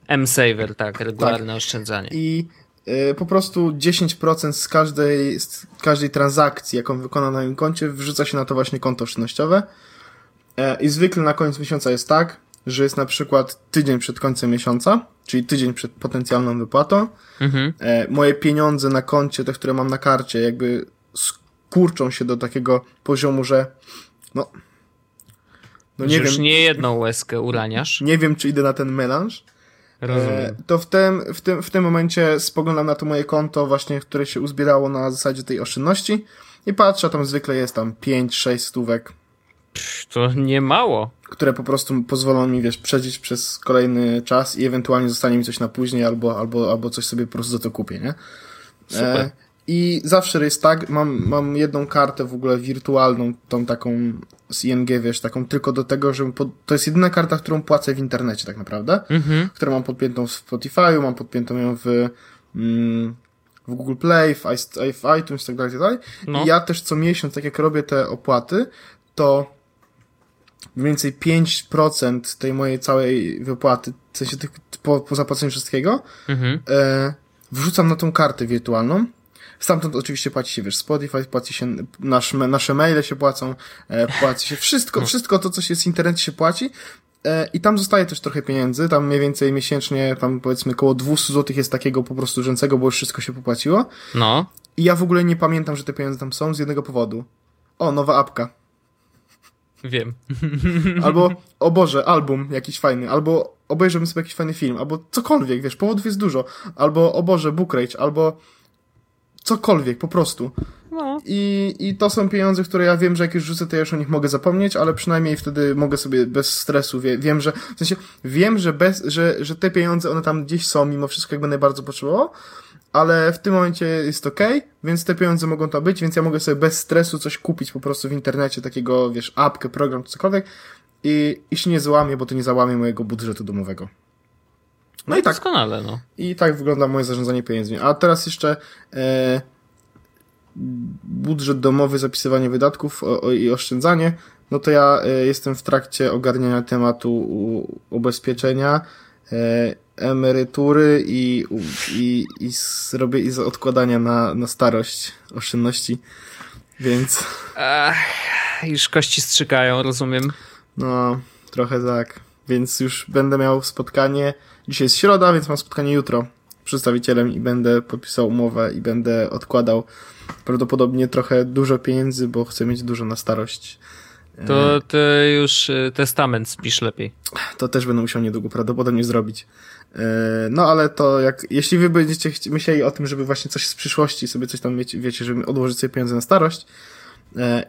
M-Saver, tak, regularne tak. oszczędzanie. I po prostu 10% z każdej, z każdej transakcji, jaką wykona na moim koncie, wrzuca się na to właśnie konto oszczędnościowe. Y, I zwykle na koniec miesiąca jest tak, że jest na przykład tydzień przed końcem miesiąca, czyli tydzień przed potencjalną wypłatą. Mhm. E, moje pieniądze na koncie, te, które mam na karcie, jakby skurczą się do takiego poziomu, że no, no nie wiem. nie jedną łezkę uraniasz. Nie wiem, czy idę na ten melanż. Rozumiem. E, to w tym, w, tym, w tym momencie spoglądam na to moje konto właśnie, które się uzbierało na zasadzie tej oszczędności i patrzę, tam zwykle jest tam 5-6 stówek to nie mało. Które po prostu pozwolą mi, wiesz, przeżyć przez kolejny czas i ewentualnie zostanie mi coś na później albo, albo, albo coś sobie po prostu za to kupię, nie? Super. E, I zawsze jest tak, mam, mam jedną kartę w ogóle wirtualną, tą taką z ING, wiesz, taką tylko do tego, że to jest jedyna karta, którą płacę w internecie tak naprawdę, Mhm. którą mam podpiętą w Spotify'u, mam podpiętą ją w, mm, w Google Play, w, w iTunes i tak dalej, i tak dalej. No. I ja też co miesiąc, tak jak robię te opłaty, to mniej więcej 5% tej mojej całej wypłaty, w sensie tych, po, po zapłaceniu wszystkiego, Mhm. e, wrzucam na tą kartę wirtualną. Stamtąd oczywiście płaci się, wiesz, Spotify, płaci się, nasz, nasze maile się płacą, e, płaci się wszystko, wszystko to, co się z w internecie się płaci. E, I tam zostaje też trochę pieniędzy, tam mniej więcej miesięcznie, tam powiedzmy około 200 zł jest takiego po prostu rzęcego, bo już wszystko się popłaciło. No. I ja w ogóle nie pamiętam, że te pieniądze tam są z jednego powodu. O, nowa apka. Wiem. Albo, o Boże, album jakiś fajny, albo obejrzymy sobie jakiś fajny film, albo cokolwiek, wiesz, powodów jest dużo. Albo, o Boże, Book Rage, albo cokolwiek, po prostu. No. I, I to są pieniądze, które ja wiem, że jak już rzucę, to ja już o nich mogę zapomnieć, ale przynajmniej wtedy mogę sobie bez stresu, wie, wiem, że, w sensie, wiem, że bez, że, że te pieniądze, one tam gdzieś są, mimo wszystko, jak będę bardzo potrzebował, ale w tym momencie jest ok, więc te pieniądze mogą tam być, więc ja mogę sobie bez stresu coś kupić po prostu w internecie, takiego, wiesz, apkę, program, czy cokolwiek i, i się nie załamię, bo to nie załamie mojego budżetu domowego. No i tak, Doskonale, no. i tak wygląda moje zarządzanie pieniędzmi. A teraz jeszcze e, budżet domowy, zapisywanie wydatków o, o, i oszczędzanie. No to ja e, jestem w trakcie ogarniania tematu u, ubezpieczenia, e, emerytury i, u, i, i zrobię i z odkładania na, na starość oszczędności. Więc Ech, już kości strzykają, rozumiem. no, trochę tak. Więc już będę miał spotkanie. Dzisiaj jest środa, więc mam spotkanie jutro z przedstawicielem i będę podpisał umowę i będę odkładał prawdopodobnie trochę dużo pieniędzy, bo chcę mieć dużo na starość. To ty już y, testament spisz lepiej. To też będę musiał niedługo prawdopodobnie zrobić. E, No ale to jak, jeśli wy będziecie myśleli o tym, żeby właśnie coś z przyszłości sobie coś tam mieć, wiecie, żeby odłożyć sobie pieniądze na starość e,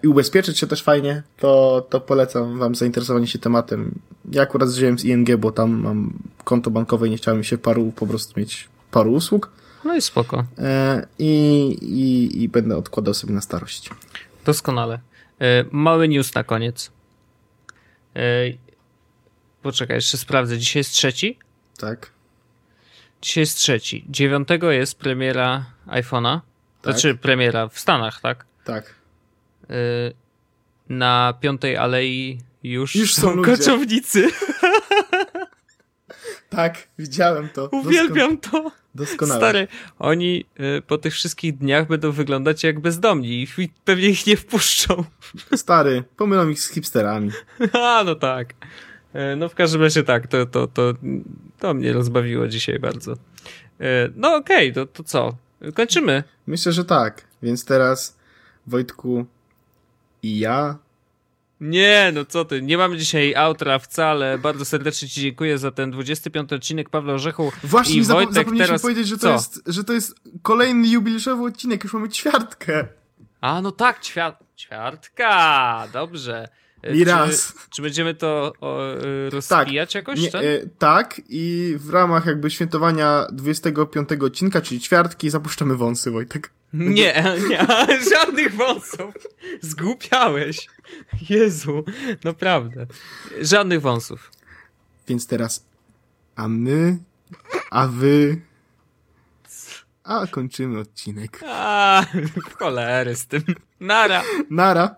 i ubezpieczyć się też fajnie, to, to polecam wam zainteresowanie się tematem. Ja akurat wziąłem z ING, bo tam mam konto bankowe i nie chciałem się paru, po prostu mieć paru usług No i spoko. e, i, i, i będę odkładał sobie na starość. Doskonale. E, Mały news na koniec. E, Poczekaj, jeszcze sprawdzę. Dzisiaj jest trzeci? Tak? Dzisiaj jest trzeci. Dziewiątego jest premiera iPhone'a. Tak. Znaczy premiera w Stanach, tak? Tak. E, Na Piątej Alei już, Już są są koczownicy. Tak, widziałem to. Uwielbiam to. Dosko- doskonale. Stary, oni y, po tych wszystkich dniach będą wyglądać jak bezdomni i pewnie ich nie wpuszczą. Stary, pomylą ich z hipsterami. A, no tak. E, No w każdym razie tak, to, to, to, to mnie rozbawiło dzisiaj bardzo. E, No okej, to, to co? Kończymy. Myślę, że tak. Więc teraz Wojtku i ja. Nie, no co ty, nie mamy dzisiaj outra wcale. Bardzo serdecznie ci dziękuję za ten 25 odcinek Pawła Orzechu Właśnie i Wojtek zapomnieliśmy teraz... powiedzieć, że to, co? jest, że to jest kolejny jubileuszowy odcinek. Już mamy ćwiartkę. A, no tak, ćwiart... ćwiartka, dobrze. E, I czy, raz. Czy będziemy to o, y, rozpijać jakoś? Nie, e, tak, i w ramach jakby świętowania 25 odcinka, czyli ćwiartki, zapuszczamy wąsy, Wojtek. Nie, nie, żadnych wąsów. Zgłupiałeś. Jezu, naprawdę. Żadnych wąsów. Więc teraz a my, a wy, a kończymy odcinek. A, w cholery z tym. Nara. Nara.